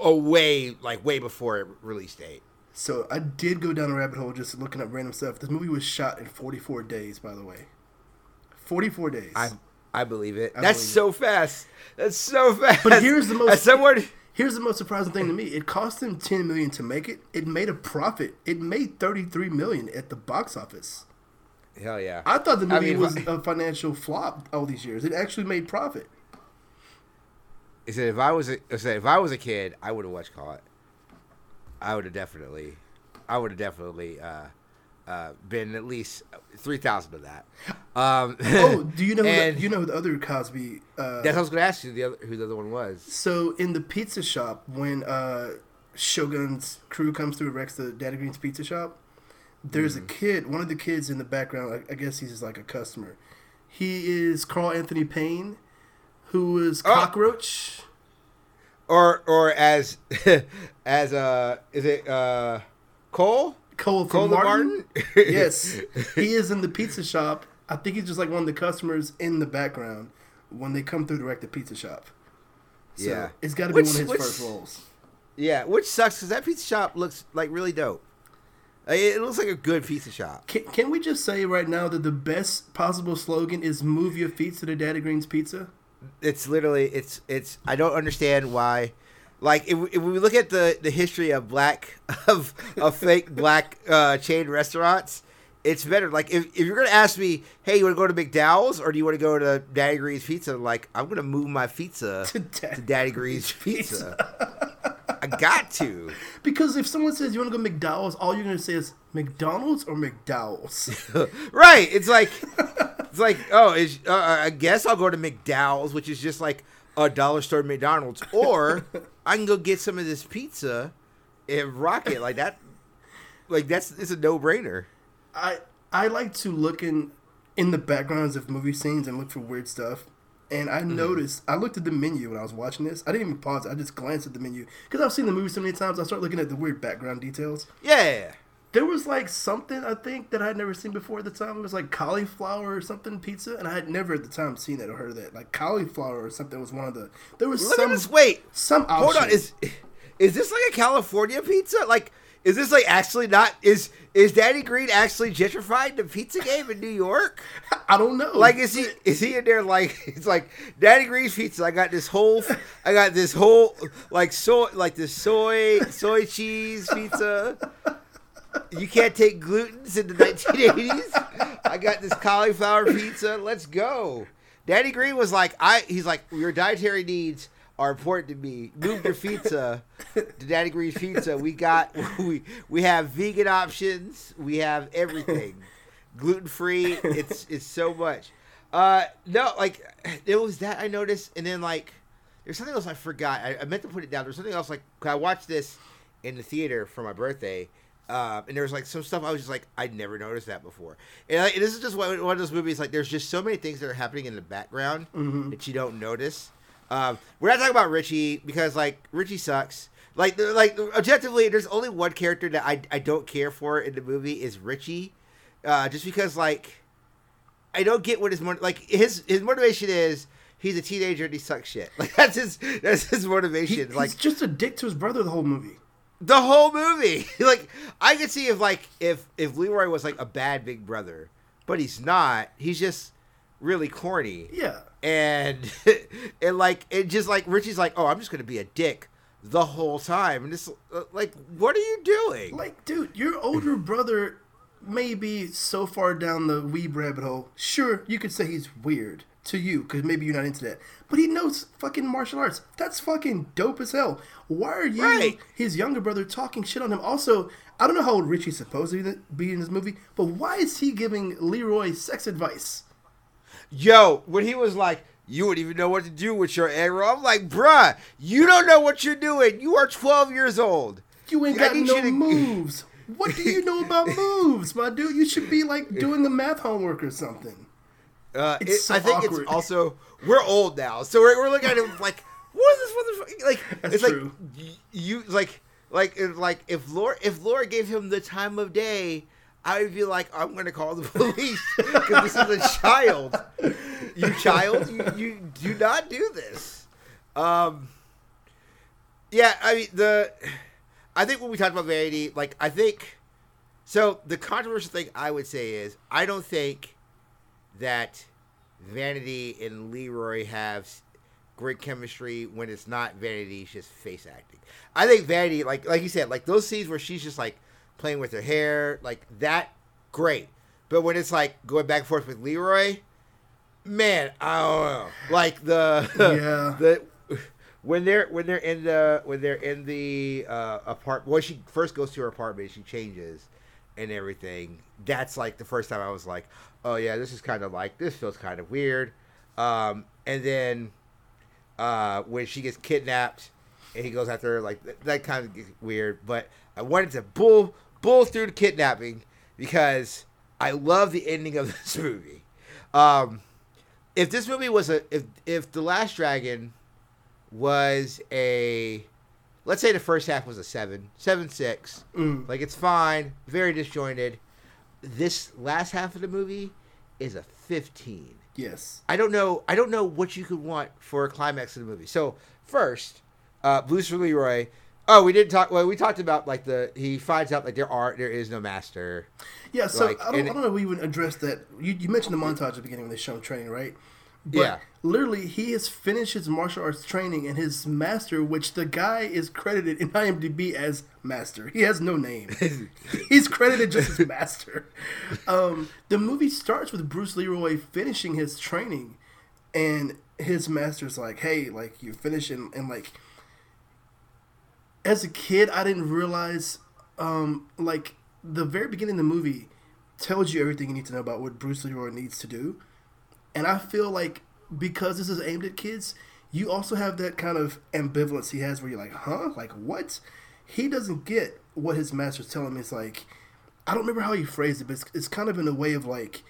a way, like way before it release date. So I did go down a rabbit hole just looking up random stuff. This movie was shot in 44 days, by the way. 44 days. I I believe it. I That's believe so fast. That's so *laughs* fast. But here's the most- As someone, Here's the most surprising thing to me. It cost them 10 million to make it. It made a profit. It made 33 million at the box office. hell yeah. I thought the I movie mean, was a financial flop all these years. It actually made profit. He said if I was a, I said if I was a kid, I would have watched Caught. I would have definitely, I would have definitely uh, uh, been at least three thousand of that. Um, Oh, do you know? *laughs* And the, you know who the other Cosby? Uh, that's what I was going to ask you. The other, who the other one was? So in the pizza shop, when uh, Shogun's crew comes through and wrecks the Daddy Green's pizza shop, there's Mm-hmm. a kid. One of the kids in the background. I, I guess he's like a customer. He is Carl Anthony Payne, who is Oh. Cockroach. Or or as *laughs* as uh is it uh Cole Cole Cole Martin. Martin? *laughs* yes, he is in the pizza shop. I think he's just like one of the customers in the background when they come through to wreck the pizza shop. So Yeah. it's got to be Which- one of his which- first roles. Yeah, which sucks because that pizza shop looks like really dope. It looks like a good pizza shop. Can, can we just say right now that the best possible slogan is "Move your feet to the Daddy Green's Pizza"? It's literally it's it's. I don't understand why. Like if, if we look at the the history of black *laughs* of of fake black uh, chain restaurants, it's better. Like if, if you're gonna ask me, hey, you want to go to McDowell's or do you want to go to Daddy Green's Pizza? Like I'm gonna move my pizza To *laughs* to Daddy Daddy Green's Pizza. I got to. *laughs* Because if someone says you want to go to McDowell's, all you're going to say is McDonald's or McDowell's. right. It's like it's like oh, is, uh, I guess I'll go to McDowell's, which is just like a dollar store McDonald's, or *laughs* I can go get some of this pizza and rock it like that. Like that's it's a no brainer. I I like to look in in the backgrounds of movie scenes and look for weird stuff. And I mm-hmm. noticed, I looked at the menu when I was watching this. I didn't even pause. it. I just glanced at the menu because I've seen the movie so many times. I start looking at the weird background details. Yeah. There was like something I think that I had never seen before at the time. It was like cauliflower or something pizza, and I had never at the time seen that or heard of that. Like cauliflower or something was one of the. There was Look some at this. Wait. some Hold on. Is is this like a California pizza? Like is this like actually not is is Danny Green actually gentrifying the pizza game in New York? *laughs* I don't know. Like is he is he in there like *laughs* it's like Daddy Green's pizza? I got this whole I got this whole like soy like this soy soy cheese pizza. You can't take glutens in the 1980s. I got this cauliflower pizza. Let's go. Danny Green was like, I. He's like, your dietary needs are important to me. Move your pizza to Daddy Green's Pizza. We got *laughs* we we have vegan options. We have everything, gluten free. It's it's so much. Uh, no, like it was that I noticed, and then like there's something else I forgot. I, I meant to put it down. There's something else like I watched this in the theater for my birthday. Uh, and there was like some stuff I was just like I'd never noticed that before, and, like, this is just one, one of those movies like there's just so many things that are happening in the background that you don't notice. Um, we're not talking about Richie because like Richie sucks. Like like objectively, there's only one character that I I don't care for in the movie is Richie, uh, just because like I don't get what his like his his motivation is. He's a teenager and he sucks shit. *laughs* Like that's his that's his he, motivation. he's like just a dick to his brother the whole movie. The whole movie. *laughs* like I could see if like if if Leroy was like a bad big brother, but he's not. He's just really corny. Yeah. And *laughs* and like it just like Richie's like, "Oh, I'm just going to be a dick the whole time." And it's uh, like, "What are you doing?" Like, dude, your older *laughs* brother may be so far down the weeb rabbit hole. Sure, you could say he's weird to you because maybe you're not into that. But he knows fucking martial arts. That's fucking dope as hell. Why are you, Right. his younger brother, talking shit on him? Also, I don't know how old Richie's supposed to be in this movie, but why is he giving Leroy sex advice? Yo, when he was like, you wouldn't even know what to do with your arrow. I'm like, bruh, you don't know what you're doing. You are 12 years old. You ain't got no to- moves. What do you know about *laughs* moves, my dude? You should be like doing the math homework or something. Uh, It's it- so I think awkward. it's also we're old now, so we're, we're looking at it like, what is this motherfucker? Like, *laughs* That's it's true. like you like like if, like if Laura if Laura gave him the time of day, I would be like, I'm gonna call the *laughs* police because this is a child. You child, you, you do not do this. Um, yeah, I mean the. I think when we talked about vanity, like I think, so the controversial thing I would say is I don't think that Vanity and Leroy have great chemistry when it's not Vanity, it's just face acting. I think Vanity, like like you said, like those scenes where she's just like playing with her hair, like that, great. But when it's like going back and forth with Leroy, man, I don't know. Like the *laughs* Yeah. the when they're when they're in the when they're in the uh, apartment. When she first goes to her apartment, and she changes and everything. That's like the first time I was like, oh yeah, this is kind of like this feels kind of weird. Um, and then uh, when she gets kidnapped and he goes after her, like th- that kind of gets weird. But I wanted to bull bull through the kidnapping because I love the ending of *laughs* this movie. Um, if this movie was a if if the Last Dragon was a let's say the first half was a seven seven six Mm. like it's fine very disjointed this last half of the movie is a 15 Yes. i don't know i don't know what you could want for a climax of the movie so first uh blues for leroy oh we didn't talk well we talked about like the he finds out like there are there is no master Yeah, so Like, I, don't, I don't know if we even addressed that. You, you mentioned the montage at the beginning when they show him training, right? But Yeah. literally, he has finished his martial arts training, and his master, which the guy is credited in IMDb as master, he has no name. *laughs* He's credited just as master. Um, the movie starts with Bruce Leroy finishing his training, and his master's like, "Hey, like you're finishing," and like as a kid, I didn't realize, um, like the very beginning of the movie tells you everything you need to know about what Bruce Leroy needs to do, and I feel like because this is aimed at kids, you also have that kind of ambivalence he has where you're like, huh, like what? He doesn't get what his master's telling him. It's like, I don't remember how he phrased it, but it's, it's kind of in a way of like,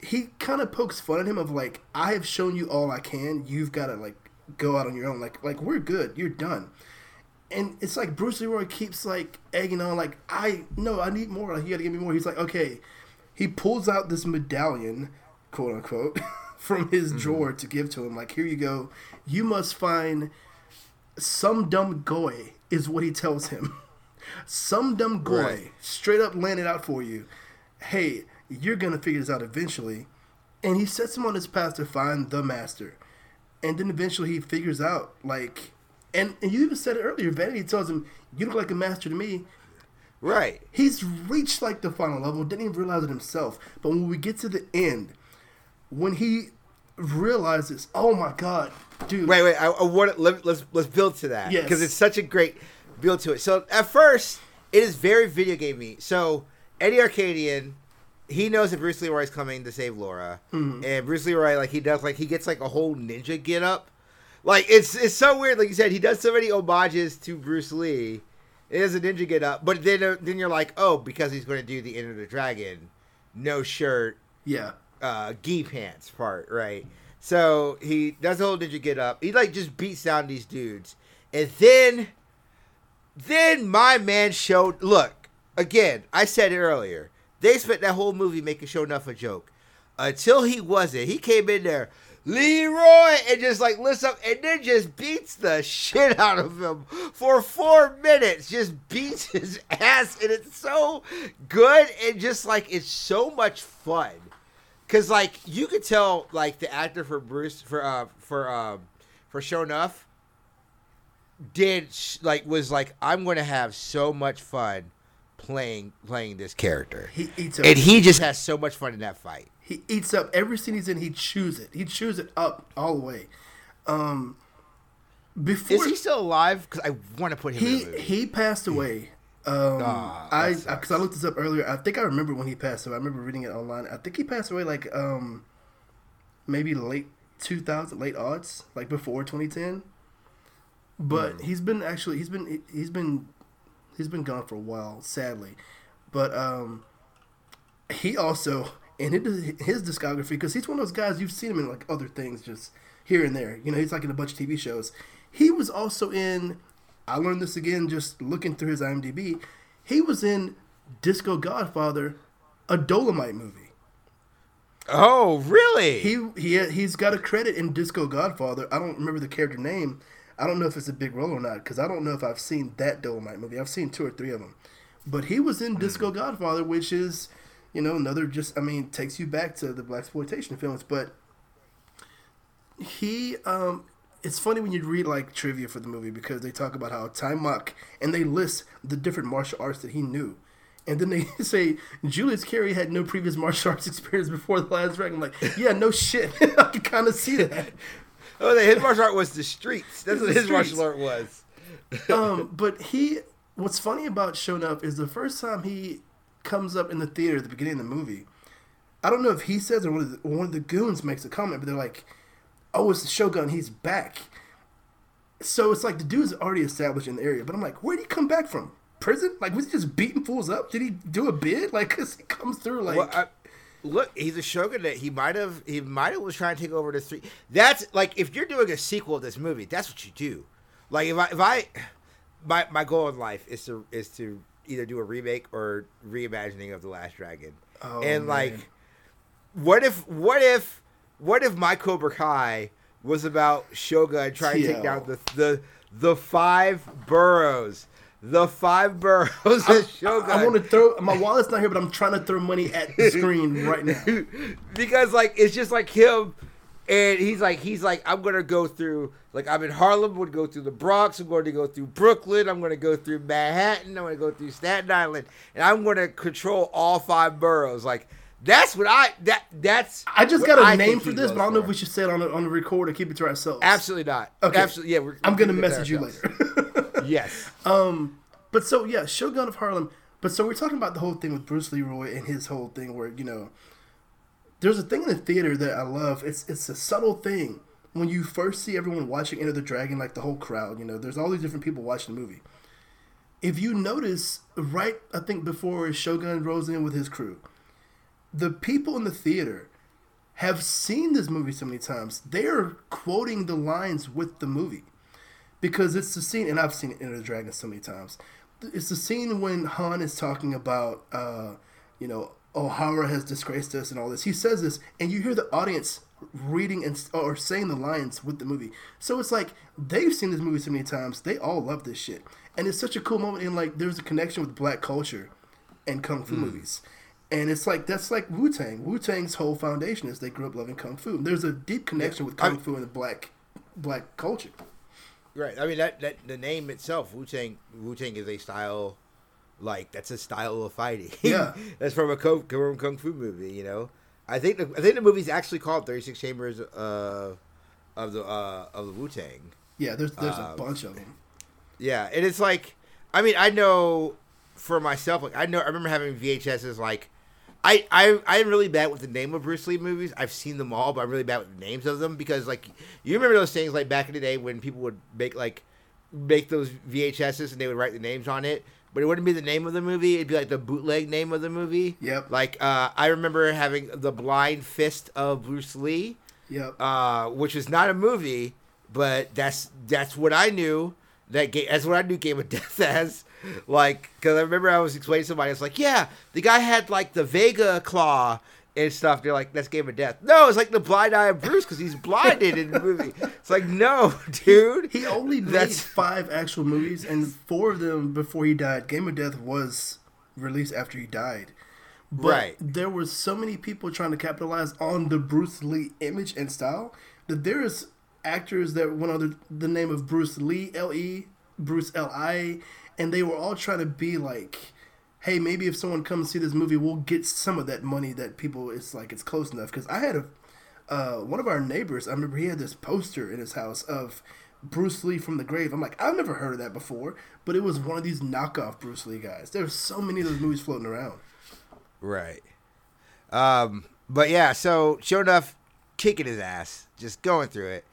he kind of pokes fun at him of like, I have shown you all I can. You've got to like go out on your own. Like, like we're good. You're done and it's like Bruce Leroy keeps like egging on, like I no, I need more. Like you got to give me more. He's like, okay. He pulls out this medallion, quote unquote, *laughs* from his mm-hmm. drawer to give to him. Like, here you go. You must find some dumb goy, is what he tells him. *laughs* Some dumb goy Right. straight up landed out for you. Hey, you're gonna figure this out eventually, and he sets him on his path to find the master, and then eventually he figures out like, and and you even said it earlier. Vanity tells him, "You look like a master to me." Right. He's reached like the final level, didn't even realize it himself. But when we get to the end, when he realizes, oh my god, dude, Wait, wait. I, I want to, let, let's let's build to that Yes. because it's such a great build to it. So at first, it is very video gamey. So Eddie Arkadian, he knows that Bruce Leroy's coming to save Laura, Mm-hmm. and Bruce Leroy like he does like he gets like a whole ninja get up. Like it's it's so weird. Like you said, he does so many homages to Bruce Lee. It is a ninja get up, but then uh, then you're like, oh, because he's going to do the Enter the Dragon, no shirt, yeah, uh gi pants part, right? So he does the whole ninja get up. He like just beats down these dudes. And then then my man showed look, again, I said it earlier. They spent that whole movie making Sho'nuff a joke. Until he wasn't. He came in there, Leroy, and just like lifts up and then just beats the shit out of him for four minutes. Just beats his *laughs* ass. And it's so good and just like it's so much fun. Cause like you could tell like the actor for Bruce for uh for um for Sho'nuff did sh- like was like I'm gonna have so much fun playing playing this character. he eats up. And he just has so much fun in that fight. he eats up every scene he's in. He chews it. He chews it up all the way. Um, before Is he still alive? Because I want to put him he he passed away. Um, I because I looked this up earlier. I think I remember when he passed away. I remember reading it online. I think he passed away like um, maybe late two thousand, late odds, like before twenty ten. But Hmm. he's been actually he's been he's been he's been gone for a while, sadly. But um, he also in his, his discography because he's one of those guys you've seen him in like other things just here and there. You know, he's like in a bunch of TV shows. He was also in. I learned this again just looking through his IMDb. He was in Disco Godfather, a Dolomite movie. oh, really? He he he's got a credit in Disco Godfather. I don't remember the character name. I don't know if it's a big role or not because I don't know if I've seen that Dolomite movie. I've seen two or three of them, but he was in Disco Godfather, which is, you know, another just I mean takes you back to the black exploitation films. But he, um, it's funny when you read like trivia for the movie because they talk about how Taimak and they list the different martial arts that he knew. And then they *laughs* say Julius Carry had no previous martial arts *laughs* experience before The Last Dragon. I'm like, yeah, no shit. *laughs* I can kind of see that. oh, his martial art was the streets. That's what his martial art was. um, but he, what's funny about showing Up is the first time he comes up in the theater at the beginning of the movie. I don't know if he says or one of the, one of the goons makes a comment, but they're like, "Oh, it's the Shogun. He's back." So it's like the dude's already established in the area, but I'm like, where did he come back from? Prison? Like, was he just beating fools up? Did he do a bid? Like, cause he comes through like. Well, I, look, he's a shogun that he might have he might have was trying to take over the three. That's like if you're doing a sequel to this movie, that's what you do. Like if I if I my my goal in life is to is to either do a remake or reimagining of the Last Dragon, Oh, and man. like what if what if what if my Cobra Kai was about Shogun trying to take down the the the five boroughs. The five boroughs of Shogun. I want to throw my wallet's not here, but I'm trying to throw money at the screen right now. *laughs* because like it's just like him and he's like he's like i'm gonna go through like i'm in harlem gonna go through the bronx i'm going to go through brooklyn i'm gonna go through manhattan i'm gonna go through staten island and i'm gonna control all five boroughs like that's what i that that's I just got a I name for this, but I don't know for. if we should say it on the, on the record or keep it to ourselves. absolutely not Okay. absolutely yeah we're, I'm gonna keeping it to message you later. *laughs* yes um, but so yeah, Shogun of Harlem. But so we're talking about the whole thing with Bruce Leroy and his whole thing where you know, there's a thing in the theater that I love. It's it's a subtle thing when you first see everyone watching Enter the Dragon, like the whole crowd. You know, there's all these different people watching the movie. If you notice, right, I think before Shogun rolls in with his crew, the people in the theater have seen this movie so many times. They're quoting the lines with the movie because it's the scene, and I've seen it Enter the Dragon so many times. It's the scene when Han is talking about, uh, you know, O'Hara has disgraced us and all this. He says this, and you hear the audience reading and or saying the lines with the movie. So it's like they've seen this movie so many times. They all love this shit, and it's such a cool moment. In like, there's a connection with black culture and kung fu movies. And it's like that's like Wu Tang. Wu Tang's whole foundation is they grew up loving kung fu. There's a deep connection with kung I- fu and the black black culture. Right. I mean that, that the name itself, Wu Tang. Wu Tang is a style, like that's a style of fighting. *laughs* Yeah. that's from a kung, from a kung fu movie. You know, I think the, I think the movie's actually called Thirty Six Chambers uh, of the uh, of the Wu Tang. Yeah, there's there's a Um, bunch of them. Yeah, and it's like, I mean, I know for myself, like I know I remember having VHSs. Like, I I I'm really bad with the name of Bruce Lee movies. I've seen them all, but I'm really bad with the names of them because like you remember those things like back in the day when people would make like make those VHSs and they would write the names on it. But it wouldn't be the name of the movie. It'd be like the bootleg name of the movie. Yep. Like uh, I remember having the Blind Fist of Bruce Lee Yep. uh, which is not a movie, but that's that's what I knew. That game, that's what I knew Game of Death *laughs* as. Like, because I remember I was explaining to somebody, it's like, yeah, the guy had like the Vega claw and stuff. They're like, that's Game of Death. No, it's like the blind eye of Bruce because he's blinded in the movie. It's like, no, *laughs* dude. he only made That's- five actual movies, and four of them before he died. Game of Death was released after he died. But Right. there were so many people trying to capitalize on the Bruce Lee image and style that there is actors that went under the name of Bruce Lee, L E, Bruce L I, and they were all trying to be like, hey, maybe if someone comes see this movie, we'll get some of that money that people. It's like it's close enough because I had a uh, one of our neighbors. I remember he had this poster in his house of Bruce Lee from the grave. I'm like, I've never heard of that before, but it was one of these knockoff Bruce Lee guys. There's so many of those movies floating around. Right. Um, but yeah, so sure enough, kicking his ass, just going through it.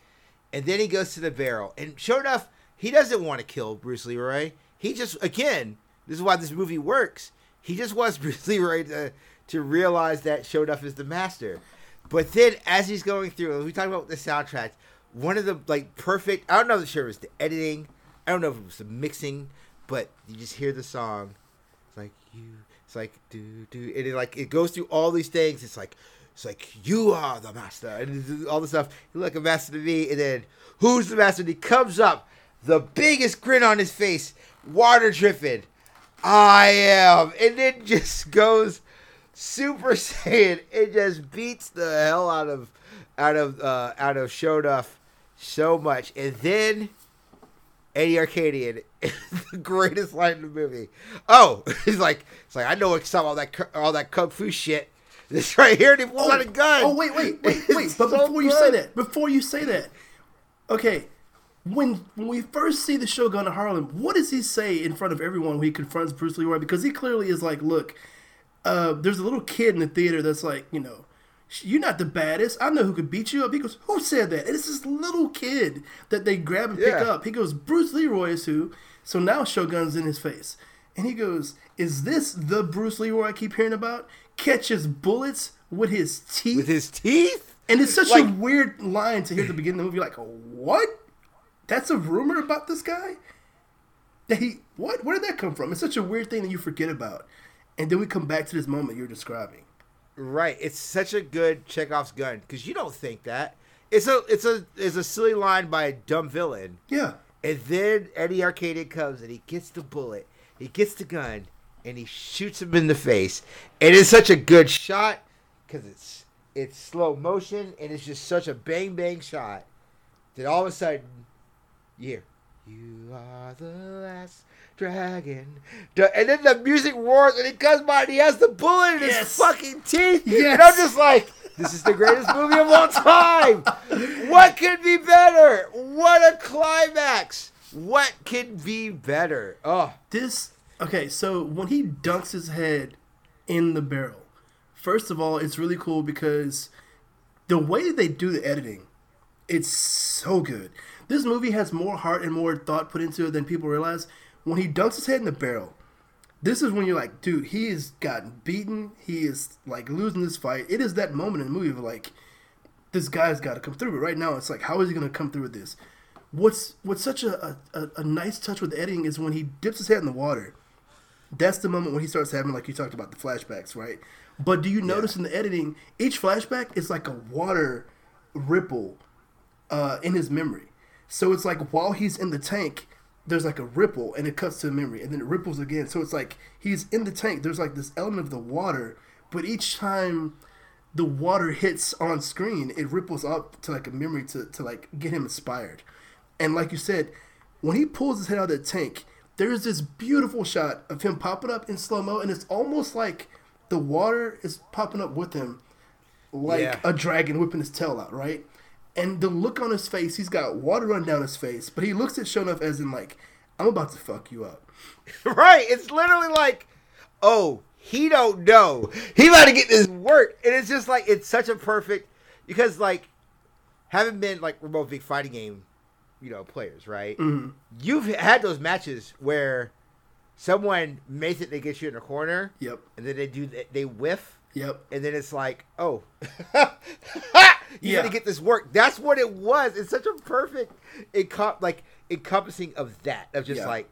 And then he goes to the barrel. And sure enough, he doesn't want to kill Bruce Leroy. He just again, this is why this movie works. He just wants *laughs* Bruce Leroy to to realize that enough is the master. But then as he's going through, we talk about the soundtrack, one of the like perfect I don't know if sure it was the editing, I don't know if it was the mixing, but you just hear the song. It's like you. It's like do do, and it like it goes through all these things. It's like it's like you are the master, and all this stuff. You're like a master to me, and then who's the master? And he comes up, the biggest grin on his face, water dripping. I am, and then just goes Super Saiyan. It just beats the hell out of out of uh, out of Sho'nuff so much, and then Eddie Arkadian, *laughs* the greatest line in the movie. Oh, *laughs* he's like, it's like I know what's up all that all that kung fu shit. This right here, and he pulls out a gun. Oh wait, wait, wait, *laughs* wait! It's But so before you say that, before you say that, okay, when when we first see the Shogun of Harlem, what does he say in front of everyone when he confronts Bruce Leroy? Because he clearly is like, look, uh, there's a little kid in the theater that's like, you know, you're not the baddest. I know who could beat you up. He goes, who said that? And it's this little kid that they grab and pick Yeah. up. He goes, Bruce Leroy is who? So now Shogun's in his face. And he goes, Is this the Bruce Leroy I keep hearing about? Catches bullets with his teeth. with his teeth. And it's such a weird line to hear at the beginning of the movie. Like, what? That's a rumor about this guy? That he what? Where did that come from? It's such a weird thing that you forget about. And then we come back to this moment you're describing. Right, it's such a good Chekhov's gun because you don't think that it's a it's a it's a silly line by a dumb villain, Yeah. and then Eddie Arkadian comes and he gets the bullet, he gets the gun, and he shoots him in the face. And it's such a good shot because it's it's slow motion and it's just such a bang bang shot that all of a sudden you you are the last dragon. And then the music roars and he comes by and he has the bullet in his Yes. fucking teeth. And i'm just like this is the greatest movie of all time. What could be better? What a climax. What could be better? Oh. This okay, so when he dunks his head in the barrel, first of all, it's really cool because the way they do the editing, it's so good. This movie has more heart and more thought put into it than people realize. When he dunks his head in the barrel, this is when you're like, dude, he has gotten beaten. He is like losing this fight. It is that moment in the movie of like, this guy's got to come through. But right now, it's like, how is he going to come through with this? What's what's such a, a, a nice touch with editing is when he dips his head in the water. That's the moment when he starts having, like you talked about, the flashbacks, right? But do you notice in the editing, each flashback is like a water ripple uh, in his memory. So it's like while he's in the tank, there's like a ripple and it cuts to the memory and then it ripples again. So it's like he's in the tank. There's like this element of the water, but each time the water hits on screen, it ripples up to like a memory to, to like get him inspired. And like you said, when he pulls his head out of the tank, there's this beautiful shot of him popping up in slow mo, and it's almost like the water is popping up with him, like Yeah. a dragon whipping his tail out, right? And the look on his face, he's got water run down his face, but he looks at Sho'nuff as in like, I'm about to fuck you up. *laughs* right. It's literally like, oh, he don't know. He about to get this work, and it's just like it's such a perfect because like having been like remote big fighting game, you know, players, right? Mhm. You've had those matches where someone may think they get you in a corner, Yep, and then they do they whiff, yep, and then it's like, oh, *laughs* *laughs* you Yeah. gotta get this work. That's what it was. It's such a perfect, encom- like encompassing of that of just Yeah. like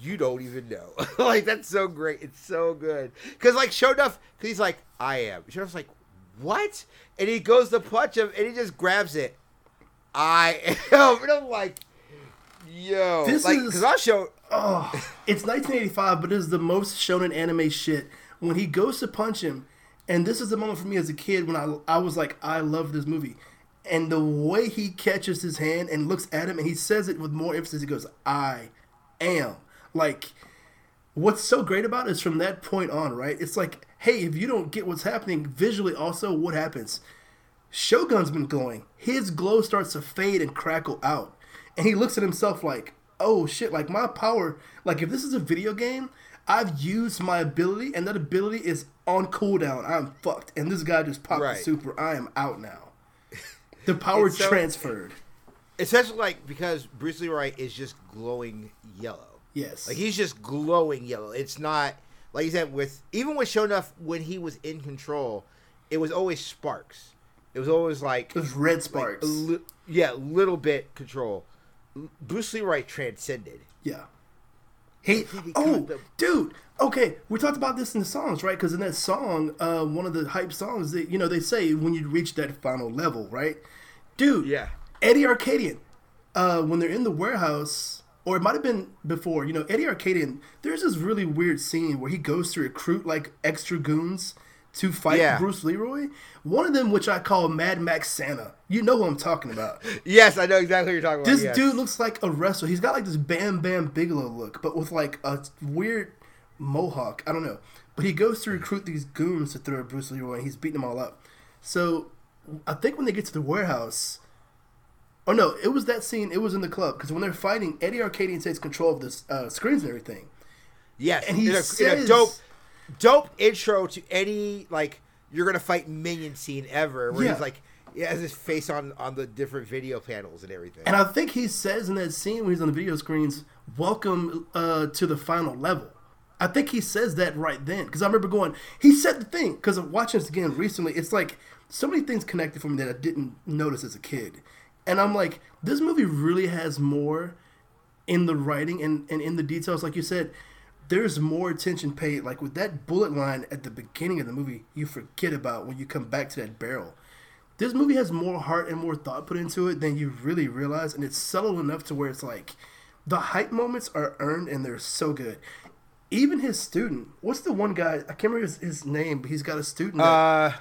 you don't even know. *laughs* like that's so great. It's so good because like show enough because he's like I am. Sho'nuff's like what, and he goes to punch him and he just grabs it. I am, *laughs* and I'm like, yo, This like is- because I'll show. Oh, it's 1985, but it is the most shonen anime shit. When he goes to punch him, and this is the moment for me as a kid when I I was like, I love this movie, and the way he catches his hand and looks at him, and he says it with more emphasis. He goes, "I am." Like, what's so great about it is from that point on, right? It's like, hey, if you don't get what's happening visually, also what happens? Shogun's been glowing. His glow starts to fade and crackle out. And he looks at himself like, oh shit, like my power, like if this is a video game, I've used my ability and that ability is on cooldown. I'm fucked. And this guy just popped Right. the super. I am out now. *laughs* The power It's so- transferred. Especially like because Bruce Lee Leroy is just glowing yellow. Yes. Like he's just glowing yellow. It's not like you said with even with Sho'nuff when he was in control, it was always sparks. It was always like, Those red sparks. a li- yeah, little bit control. Bruce Lee Leroy transcended. Yeah. He oh, dude. Okay, we talked about this in the songs, right? Because in that song, uh, one of the hype songs, that you know, they say when you reach that final level, right? Dude, Yeah. Eddie Arkadian, uh, when they're in the warehouse, or it might have been before, you know, Eddie Arkadian, there's this really weird scene where he goes to recruit like extra goons to fight Yeah. Bruce Leroy. One of them, which I call Mad Max Santa. You know who I'm talking about. Yes, I know exactly what you're talking about. This yes. dude looks like a wrestler. He's got like this Bam Bam Bigelow look, but with like a weird mohawk. I don't know. But he goes to recruit these goons to throw at Bruce Leroy, and he's beating them all up. So I think when they get to the warehouse, oh no, it was that scene. It was in the club because when they're fighting, Eddie Arkadian takes control of the uh, screens and everything. Yes, and he in a, in a says- dope, dope intro to any like you're gonna fight minion scene ever, where Yeah. he's like, he has his face on on the different video panels and everything. And I think he says in that scene when he's on the video screens, "Welcome uh, to the final level." I think he says that right then because I remember going. He said the thing because I'm watching this again recently. It's like so many things connected for me that I didn't notice as a kid, and I'm like, this movie really has more in the writing and, and in the details. Like you said, there's more attention paid. Like with that bullet line at the beginning of the movie, you forget about when you come back to that barrel. This movie has more heart and more thought put into it than you really realize, and it's subtle enough to where it's like the hype moments are earned and they're so good. Even his student, what's the one guy? I can't remember his, his name, but he's got a student. That, uh,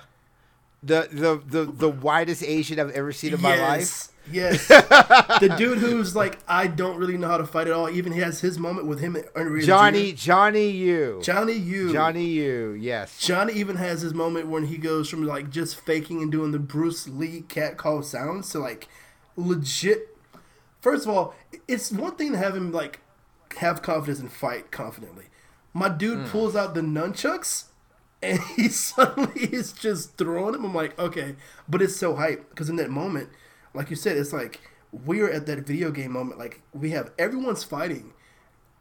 the the the the widest Asian I've ever seen in my life. Yes. *laughs* the dude who's like, I don't really know how to fight at all. Even he has his moment with him and Unreal Johnny Johnny Yu. Johnny Yu. Johnny Yu. Yes. Johnny even has his moment when he goes from like just faking and doing the Bruce Lee cat call sounds to like legit. First of all, it's one thing to have him like have confidence and fight confidently. My dude hmm. pulls out the nunchucks and *laughs* he suddenly is just throwing them. I'm like, okay, but it's so hype because in that moment, like you said, it's like we're at that video game moment. Like we have everyone's fighting,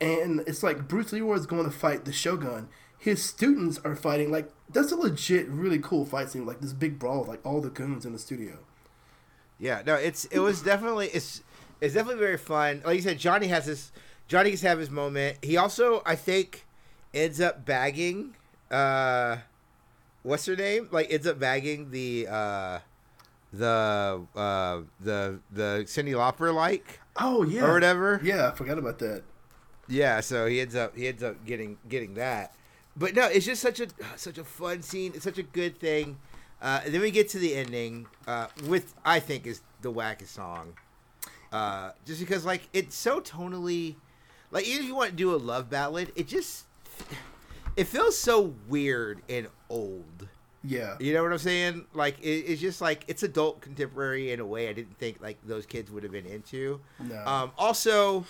and it's like Bruce Leroy is going to fight the Shogun. His students are fighting. Like that's a legit, really cool fight scene. Like this big brawl, with, like all the goons in the studio. Yeah, no, it's it was definitely it's it's definitely very fun. Like you said, Johnny has this Johnny gets to have his moment. He also, I think, ends up bagging uh what's her name? Like ends up bagging the uh the uh, the the Cyndi Lauper like Oh yeah. or whatever. Yeah, I forgot about that. Yeah, so he ends up he ends up getting getting that. But no, it's just such a such a fun scene. It's such a good thing. Uh, then we get to the ending uh, with I think is the wackest song. Uh, just because like it's so tonally, like even if you want to do a love ballad, it just it feels so weird and old. Yeah. You know what I'm saying? Like it, it's just like it's adult contemporary in a way I didn't think like those kids would have been into. No. Um, also,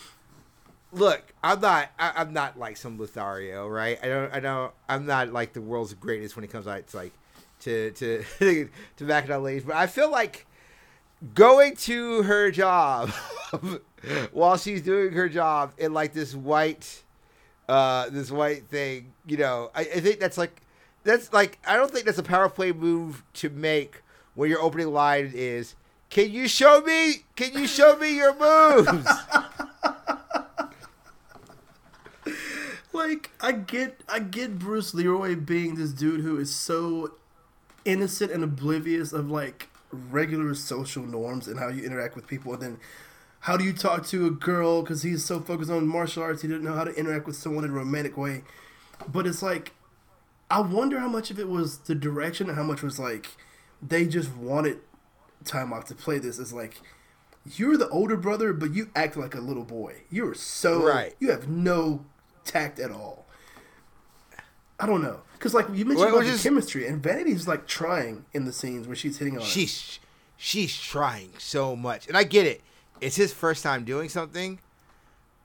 look, I'm not I, I'm not like some Lothario, right? I don't I don't I'm not like the world's greatest when it comes out to like to to *laughs* to up ladies, but I feel like going to her job *laughs* while she's doing her job in like this white uh this white thing, you know, I, I think that's like that's like I don't think that's a power play move to make when your opening line is can you show me can you show me your moves? *laughs* like I get I get Bruce Leroy being this dude who is so innocent and oblivious of like regular social norms and how you interact with people and then how do you talk to a girl because he's so focused on martial arts he didn't know how to interact with someone in a romantic way but it's like i wonder how much of it was the direction and how much was like they just wanted time off to play this as like you're the older brother but you act like a little boy. You're so Right. you have no tact at all. I don't know. Because like you mentioned Well, about which the is- chemistry and vanity's like trying in the scenes where she's hitting on she's she's trying so much, and I get it. It's his first time doing something,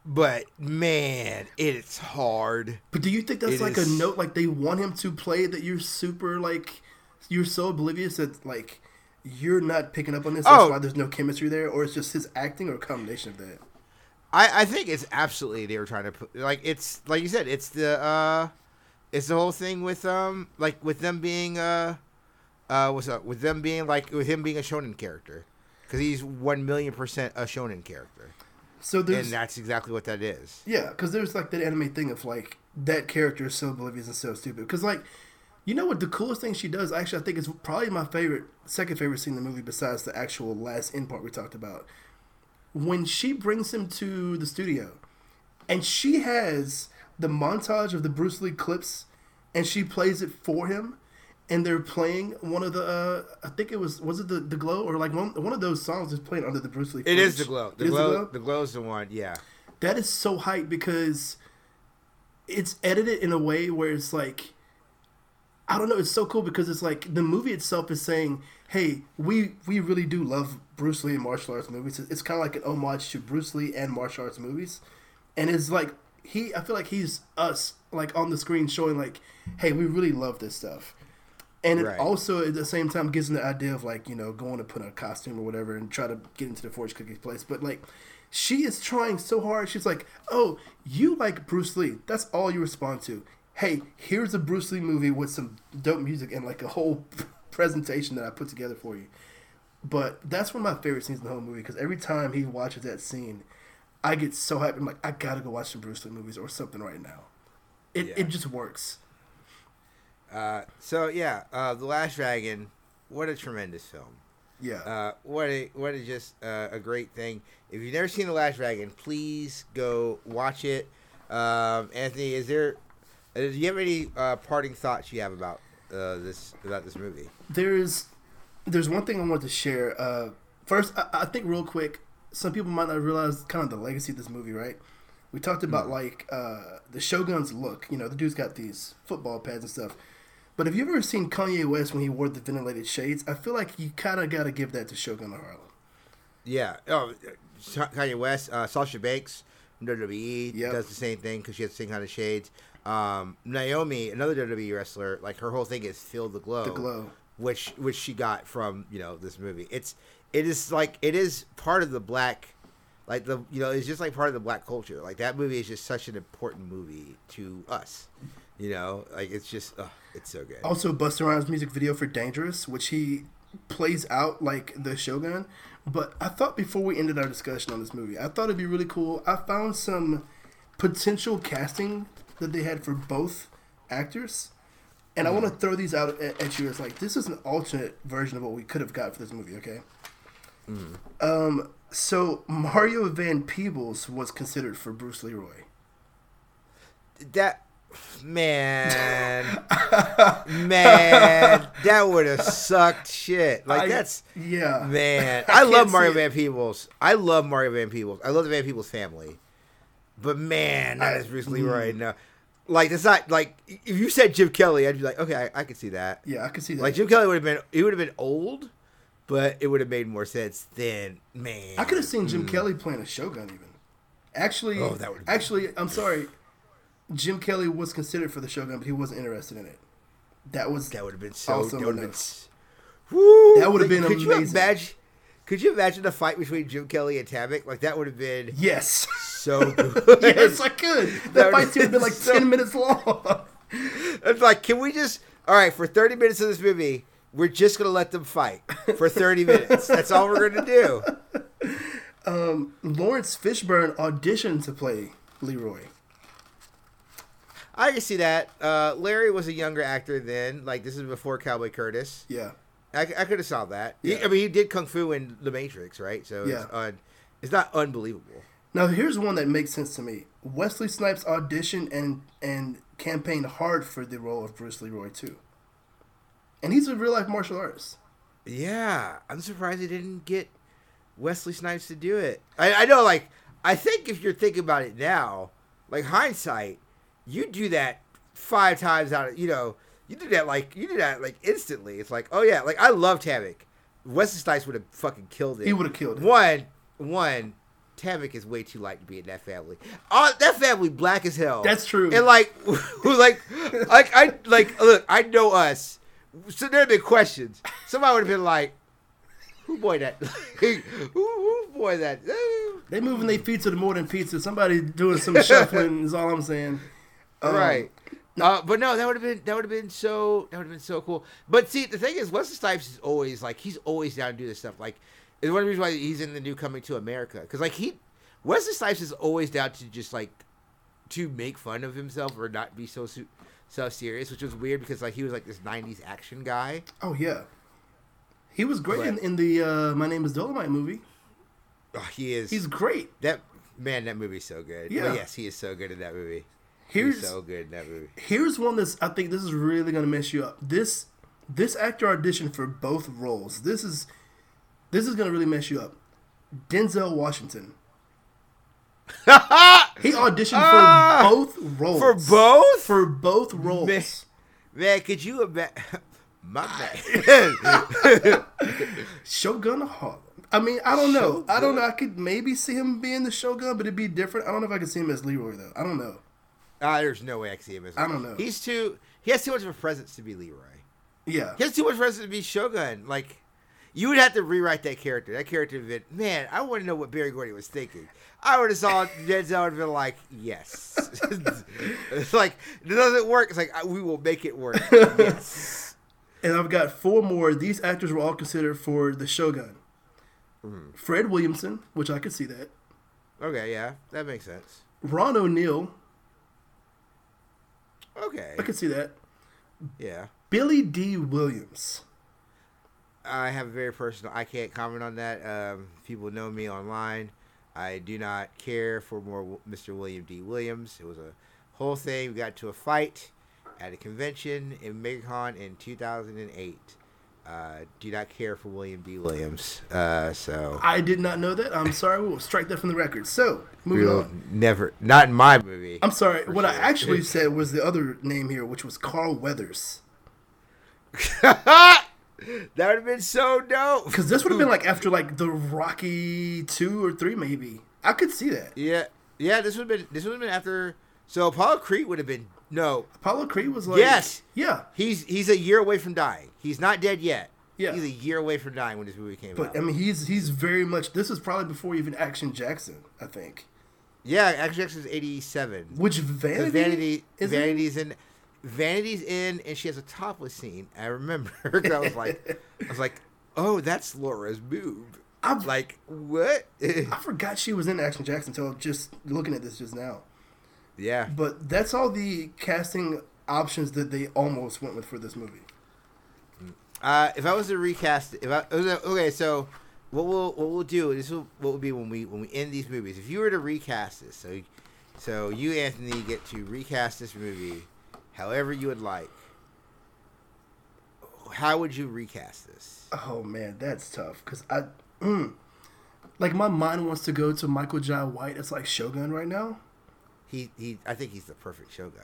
but man, it's hard. But do you think that's It like is- a note like they want him to play that you're super like you're so oblivious that like you're not picking up on this? That's Oh. why there's no chemistry there, or it's just his acting or a combination of that. I, I think it's absolutely they were trying to put like it's like you said it's the uh it's the whole thing with um like with them being uh uh what's up with them being like with him being a shonen character because he's one million percent a shonen character So there's and that's exactly what that is. yeah, because there's like that anime thing of like that character is so oblivious and so stupid. Because like you know what the coolest thing she does actually I think is probably my favorite second favorite scene in the movie besides the actual last end part we talked about when she brings him to the studio and she has the montage of the Bruce Lee clips and she plays it for him and they're playing one of the uh, I think it was was it the, the glow or like one one of those songs is playing under the Bruce Lee It is the glow. It The glow. The glow's the one. Yeah. that is so hype because it's edited in a way where it's like I don't know, it's so cool because it's like the movie itself is saying, "Hey, we we really do love Bruce Lee and martial arts movies." It's kind of like an homage to Bruce Lee and martial arts movies, and it's like he, I feel like he's us, like on the screen showing like, "Hey, we really love this stuff," and it Right. also at the same time gives them the idea of like you know going to put on a costume or whatever and try to get into the fortune cookie place, but like. She is trying so hard. She's like, "Oh, you like Bruce Lee? That's all you respond to hey, here's a Bruce Lee movie with some dope music and like a whole *laughs* presentation that I put together for you. But that's one of my favorite scenes in the whole movie because every time he watches that scene, I get so happy. I'm like, I gotta go watch some Bruce Lee movies or something right now. It Yeah. it just works. Uh, so yeah, uh, the Last Dragon. What a tremendous film. Yeah. Uh, what a what a just uh, a great thing. If you've never seen the Last Dragon, please go watch it. Um, Anthony, is there? Uh, do you have any uh, parting thoughts you have about uh, this about this movie? there's there's one thing I wanted to share. Uh, first, I, I think real quick, some people might not realize kind of the legacy of this movie, right? We talked about like uh, the Shogun's look. You know, the dude's got these football pads and stuff. But have you ever seen Kanye West when he wore the ventilated shades? I feel like you kind of got to give that to Shogun of Harlem. Yeah. Oh, Kanye West, uh, Sasha Banks WWE Yep. does the same thing because she has the same kind of shades. Um, Naomi, another WWE wrestler, like her whole thing is feel the glow. The glow. which which she got from you know this movie. It's it is like it is part of the black, like the you know it's just like part of the black culture. Like that movie is just such an important movie to us. You know, like it's just ugh, it's so good. Also, Busta Rhymes' music video for "Dangerous," which he plays out like the Shogun. But I thought before we ended our discussion on this movie, I thought it'd be really cool. I found some potential casting that they had for both actors, And I want to throw these out at, at you as like this is an alternate version of what we could have got for this movie. Okay. Um. So Mario Van Peebles was considered for Bruce Leroy. That man, *laughs* man, that would have sucked shit. Like I- that's yeah. man. I I, love Mario. Van Peebles. I love Mario Van Peebles. I love the Van Peebles family. But man, that I- is Bruce Leroy. No, like it's not like if you said Jim Kelly, I'd be like, okay, I, I could see that. Yeah, I could see that. Like Jim Kelly would have been, he would have been old, but it would have made more sense than man. I could have seen Jim Kelly playing a Shogun even. Actually, Mm. Oh, that would've actually, I'm sorry. Jim Kelly was considered for the Shogun, but he wasn't interested in it. That was That would have been so. Also that would have been. Woo, That would have Like, been could You imagine, could you imagine a fight between Jim Kelly and Taimak? Like that would have been yes, so *laughs* good. yes, I could. That That fight would have been like so- ten minutes long. It's like, can we just? All right, for thirty minutes of this movie, we're just gonna let them fight for thirty minutes. That's all we're gonna do. *laughs* Um, Laurence Fishburne auditioned to play Leroy. I can see that. Uh, Larry was a younger actor then. Like this is before Cowboy Curtis. Yeah, I, I could have saw that. He- I mean, he did kung fu in The Matrix, right? So Yeah. it's, un, it's not unbelievable. Now here's one that makes sense to me. Wesley Snipes auditioned and and campaigned hard for the role of Bruce Leroy too. And he's a real life martial artist. Yeah, I'm surprised he didn't get Wesley Snipes to do it. I, I know, like, I think if you're thinking about it now, like hindsight, you do that five times out of, you know, you do that like you do that like instantly. It's like, oh yeah, like I love Taimak. Wesley Snipes would have fucking killed it. He would've killed it. One, one. Taimak is way too light to be in that family. Uh, that family black as hell. That's true. And like, who *laughs* like, like I like look. I know us. So there have been questions. Somebody would have been like, "Who boy that? *laughs* who, who boy that?" They moving their feet to the more than pizza. Somebody doing some shuffling is all I'm saying. *laughs* Um, right. Uh, but no, that would have been that would have been so that would have been so cool. But see, the thing is, Wesley Snipes is always like he's always down to do this stuff. Like, it's one of the reasons why he's in the new Coming to America because like he Wesley Snipes is always down to just like to make fun of himself or not be so so serious, which was weird because like he was like this '90s action guy. Oh yeah. He was great in, in the uh, My Name Is Dolomite movie. Oh, he is. He's great. that man. That movie's so good. Yeah. But yes, he is so good in that movie. Here's he's so good in that movie. here's one that's I think this is really gonna mess you up. This this actor auditioned for both roles. This is this is gonna really mess you up. Denzel Washington. *laughs* He auditioned Ah! for both roles. For both? For both roles. Man, man, could you imagine? *laughs* My man. *laughs* Shogun Harlem. I mean, I don't know. I don't know. I could maybe see him being the Shogun, but it'd be different. I don't know if I could see him as Leroy though. I don't know. Ah, there's no way I can see him as. I don't know. He's too. He has too much of a presence to be Leroy. Yeah. He has too much presence to be Shogun. Like, you would have to rewrite that character. That character would have been, man. I want to know what Berry Gordy was thinking. I would have saw Denzel would have been like, yes. it's *laughs* like it doesn't work. It's like we will make it work. *laughs* yes. And I've got four more. These actors were all considered for the Shogun. Mm-hmm. Fred Williamson, which I could see that. Okay, yeah, that makes sense. Ron O'Neal, Okay, I can see that. yeah. Billy Dee Williams. I have a very personal. I can't comment on that. Um, people know me online. I do not care for more Mr. William D. Williams. It was a whole thing. We got to a fight at a convention in MegaCon in 2008. Uh, do not care for William D. Williams. Uh, so I did not know that. I'm sorry. We will strike that from the record. So, moving we'll on. never, not in my movie. I'm sorry. What I actually *laughs* said was the other name here, which was Carl Weathers. that would have been so dope. Because this would have been like *laughs* after like the Rocky two or three, maybe. I could see that. Yeah, yeah. This would have been. This would have been after. So Apollo Creed would have been no. Apollo Creed was like, Yes. yeah. He's he's a year away from dying. He's not dead yet. Yeah. He's a year away from dying when this movie came But out. But I mean, he's he's very much. This is probably before even Action Jackson, I think. yeah, Action Jackson's eighty seven. Which Vanity? Vanity is it? Vanity's in Vanity's in and she has a topless scene. I remember *laughs* I was like I was like, Oh, that's Laura's boob. I'm like, what? I forgot she was in Action Jackson until just looking at this just now. Yeah. But that's all the casting options that they almost went with for this movie. Uh, if I was to recast, if I okay, so what we'll what we'll do this will what will be when we when we end these movies. If you were to recast this, so so you Anthony get to recast this movie, however you would like. How would you recast this? Oh man, that's tough because I, mm, like my mind wants to go to Michael Jai White It's like Shogun right now. He he, I think he's the perfect Shogun.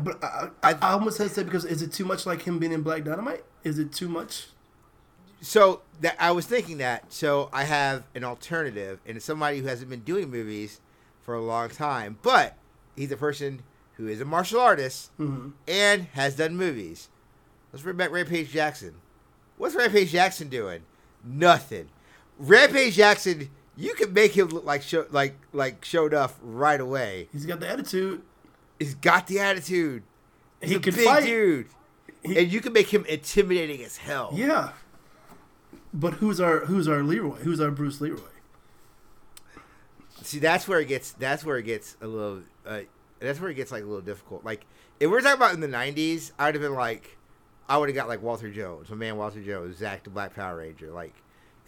But I, I, I almost hesitate because is it too much like him being in Black Dynamite? Is it too much? So that I was thinking that. So I have an alternative, and it's somebody who hasn't been doing movies for a long time, but he's a person who is a martial artist Mm-hmm. and has done movies. Let's bring back Rampage Jackson. What's Rampage Jackson doing? Nothing. Rampage Jackson, you can make him look like show, like like showed up right away. He's got the attitude. He's got the attitude. He's He a can big fight. dude, He- and you can make him intimidating as hell. Yeah. But who's our who's our Leroy? Who's our Bruce Leroy? See, that's where it gets. That's where it gets a little. Uh, that's where it gets like a little difficult. Like if we're talking about in the '90s, I'd have been like, I would have got like Walter Jones, my man Walter Jones, Zach the Black Power Ranger, like.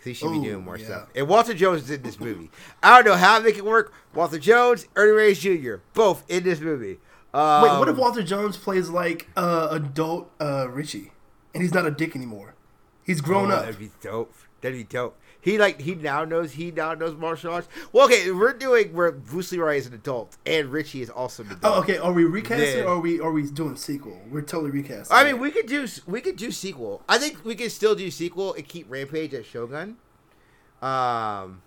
He should be doing more yeah. stuff. And Walter Jones is in this movie. I don't know how they can work. Walter Jones, Ernie Reyes Jr., both in this movie. Um, Wait, what if Walter Jones plays like uh, adult uh, Richie, and he's not a dick anymore? He's grown Oh, up. That'd be dope. That'd be dope. He like he now knows he now knows martial arts. Well, okay, we're doing where Bruce Leroy is an adult and Richie is also an adult. Oh, okay. Are we recasting Then- or are we are we doing sequel? We're totally recasting. I mean, we could do we could do sequel. I think we could still do sequel and keep Rampage as Shogun. Um,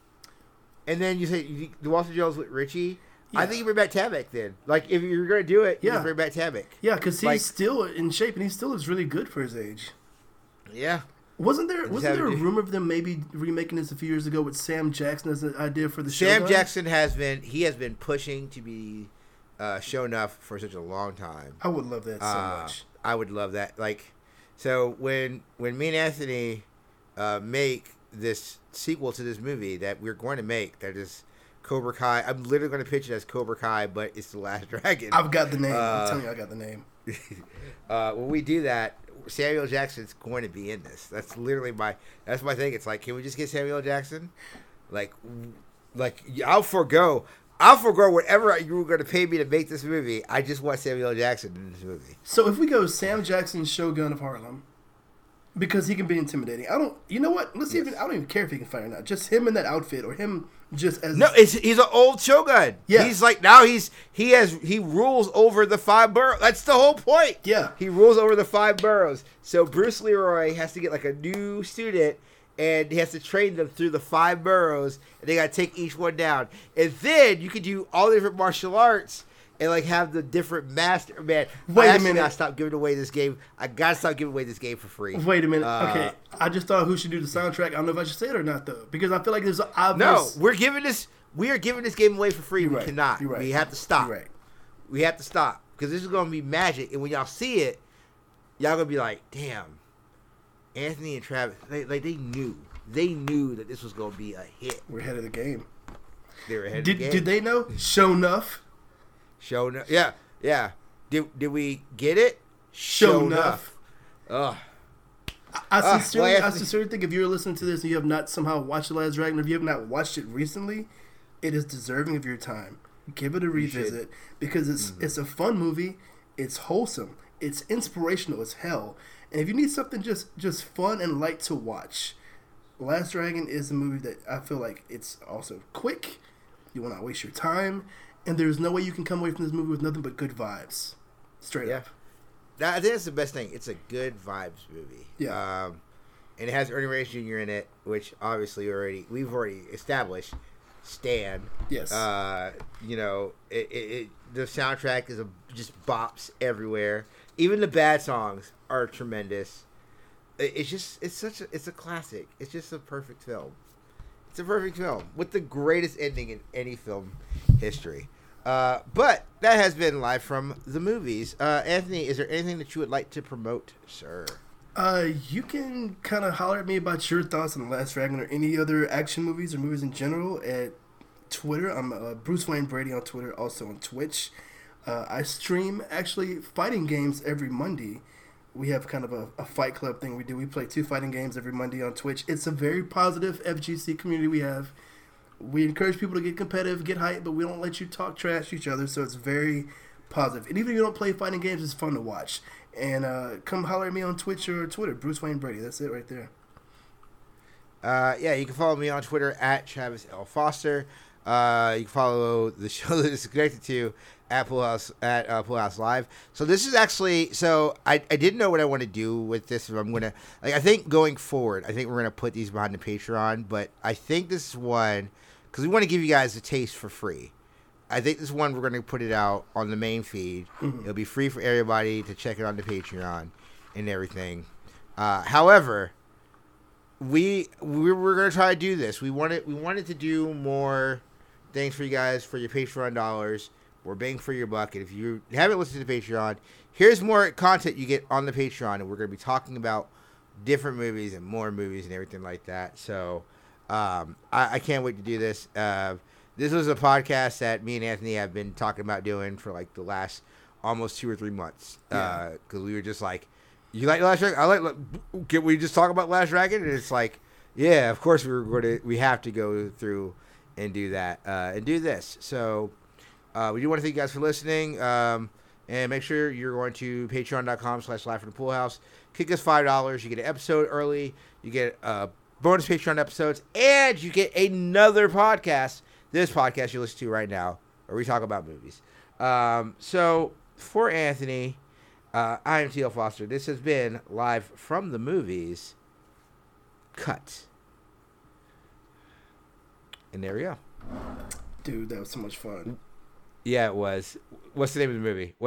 and then you say you, the Walter Jones with Richie. I think you bring back Taimak then. Like if you're gonna do it, Yeah. bring back Taimak. yeah, because he's like- still in shape and he still looks really good for his age. Yeah. Wasn't there wasn't there a rumor of them maybe remaking this a few years ago with Sam Jackson as an idea for the show? Sam Jackson has been he has been pushing to be uh, Sho'nuff for such a long time. I would love that so Uh, much. I would love that. Like, so when when me and Anthony uh, make this sequel to this movie that we're going to make, that is Cobra Kai. I'm literally going to pitch it as Cobra Kai, but it's the Last *laughs* Dragon. I've got the name. uh, I'm telling you, I got the name. *laughs* uh, when we do that, Samuel Jackson's going to be in this. That's literally my. That's my thing. It's like, can we just get Samuel Jackson? Like, like I'll forego. I'll forego whatever you were going to pay me to make this movie. I just want Samuel Jackson in this movie. So if we go Sam Jackson, Shogun of Harlem, because he can be intimidating. I don't. You know what? Let's even. I don't even care if he can fight or not. Just him in that outfit, or him just as No, it's he's an old shogun. Yeah. he's like now he's he has he rules over the five boroughs. That's the whole point. Yeah. he rules over the five boroughs. So Bruce Leroy has to get like a new student, and he has to train them through the five boroughs, and they got to take each one down. And then you could do all the different martial arts. And like have the different master man. Wait I a minute. gotta stop giving away this game. I gotta stop giving away this game for free. Wait a minute. Uh, okay, I just thought who should do the soundtrack. I don't know if I should say it or not though, because I feel like there's an obvious. No, we're giving this. We are giving this game away for free. You're we right. cannot. Right. We have to stop. Right. We have to stop because this is going to be magic. And when y'all see it, y'all gonna be like, "Damn, Anthony and Travis, they, like they knew, they knew that this was gonna be a hit. We're ahead of the game. They were ahead Did of the game. did they know? Show enough. Show enough. Yeah, yeah. Did did we get it? Show enough. Ugh. I Ah, sincerely, well, I Anthony- sincerely think if you're listening to this and you have not somehow watched The Last Dragon, if you have not watched it recently, it is deserving of your time. Give it a revisit because it's Mm-hmm. it's a fun movie. It's wholesome. It's inspirational as hell. And if you need something just just fun and light to watch, Last Dragon is a movie that I feel like it's also quick. You will not waste your time, and there's no way you can come away from this movie with nothing but good vibes. Straight Yeah. up. That, I think that's the best thing. It's a good vibes movie. Yeah. Um, and it has Ernie Reyes Jr. in it, which obviously already we've already established. Stan. Yes. Uh, you know, it, it, it the soundtrack is a, just bops everywhere. Even the bad songs are tremendous. It, it's just it's such a it's a classic. It's just a perfect film. It's a perfect film with the greatest ending in any film history. Uh, but that has been live from the movies. Uh, Anthony, is there anything that you would like to promote, sir? Uh, you can kind of holler at me about your thoughts on The Last Dragon or any other action movies or movies in general at Twitter. I'm uh, Bruce Wayne Brady on Twitter, also on Twitch. Uh, I stream actually fighting games every Monday. We have kind of a, a fight club thing we do. We play two fighting games every Monday on Twitch. It's a very positive FGC community we have. We encourage people to get competitive, get hype, but we don't let you talk trash to each other. So it's very positive. And even if you don't play fighting games, it's fun to watch. And uh, come holler at me on Twitch or Twitter, Bruce Wayne Brady. That's it right there. Uh, yeah, you can follow me on Twitter at Travis L Foster. Uh, you can follow the *laughs* show that is connected to at Pool House at uh, Pool House Live. So this is actually so I, I didn't know what I want to do with this. If I'm gonna like I think going forward, I think we're gonna put these behind the Patreon. But I think this is one because we want to give you guys a taste for free. I think this one we're gonna put it out on the main feed. It'll be free for everybody to check it on the Patreon and everything. Uh, however, we we were gonna try to do this. We wanted we wanted to do more things for you guys for your Patreon dollars. We're bang for your buck. And if you haven't listened to the Patreon, here's more content you get on the Patreon, and we're gonna be talking about different movies and more movies and everything like that. So um, I, I can't wait to do this. Uh, this was a podcast that me and Anthony have been talking about doing for like the last almost two or three months. Yeah. Because we were just like, you like Last Dragon? I like. Can we just talk about Last Dragon? And it's like, yeah, of course we were going to. We have to go through and do that uh, and do this. So uh, we do want to thank you guys for listening. Um, and make sure you're going to patreon.com slash live from the pool house. Kick us five dollars. You get an episode early. You get uh, bonus Patreon episodes, and you get another podcast. This podcast you listen to right now, where we talk about movies. Um, so for Anthony, uh, I am T.L. Foster. This has been live from the movies. Cut. And there we go. Dude, that was so much fun. Yeah, it was. What's the name of the movie?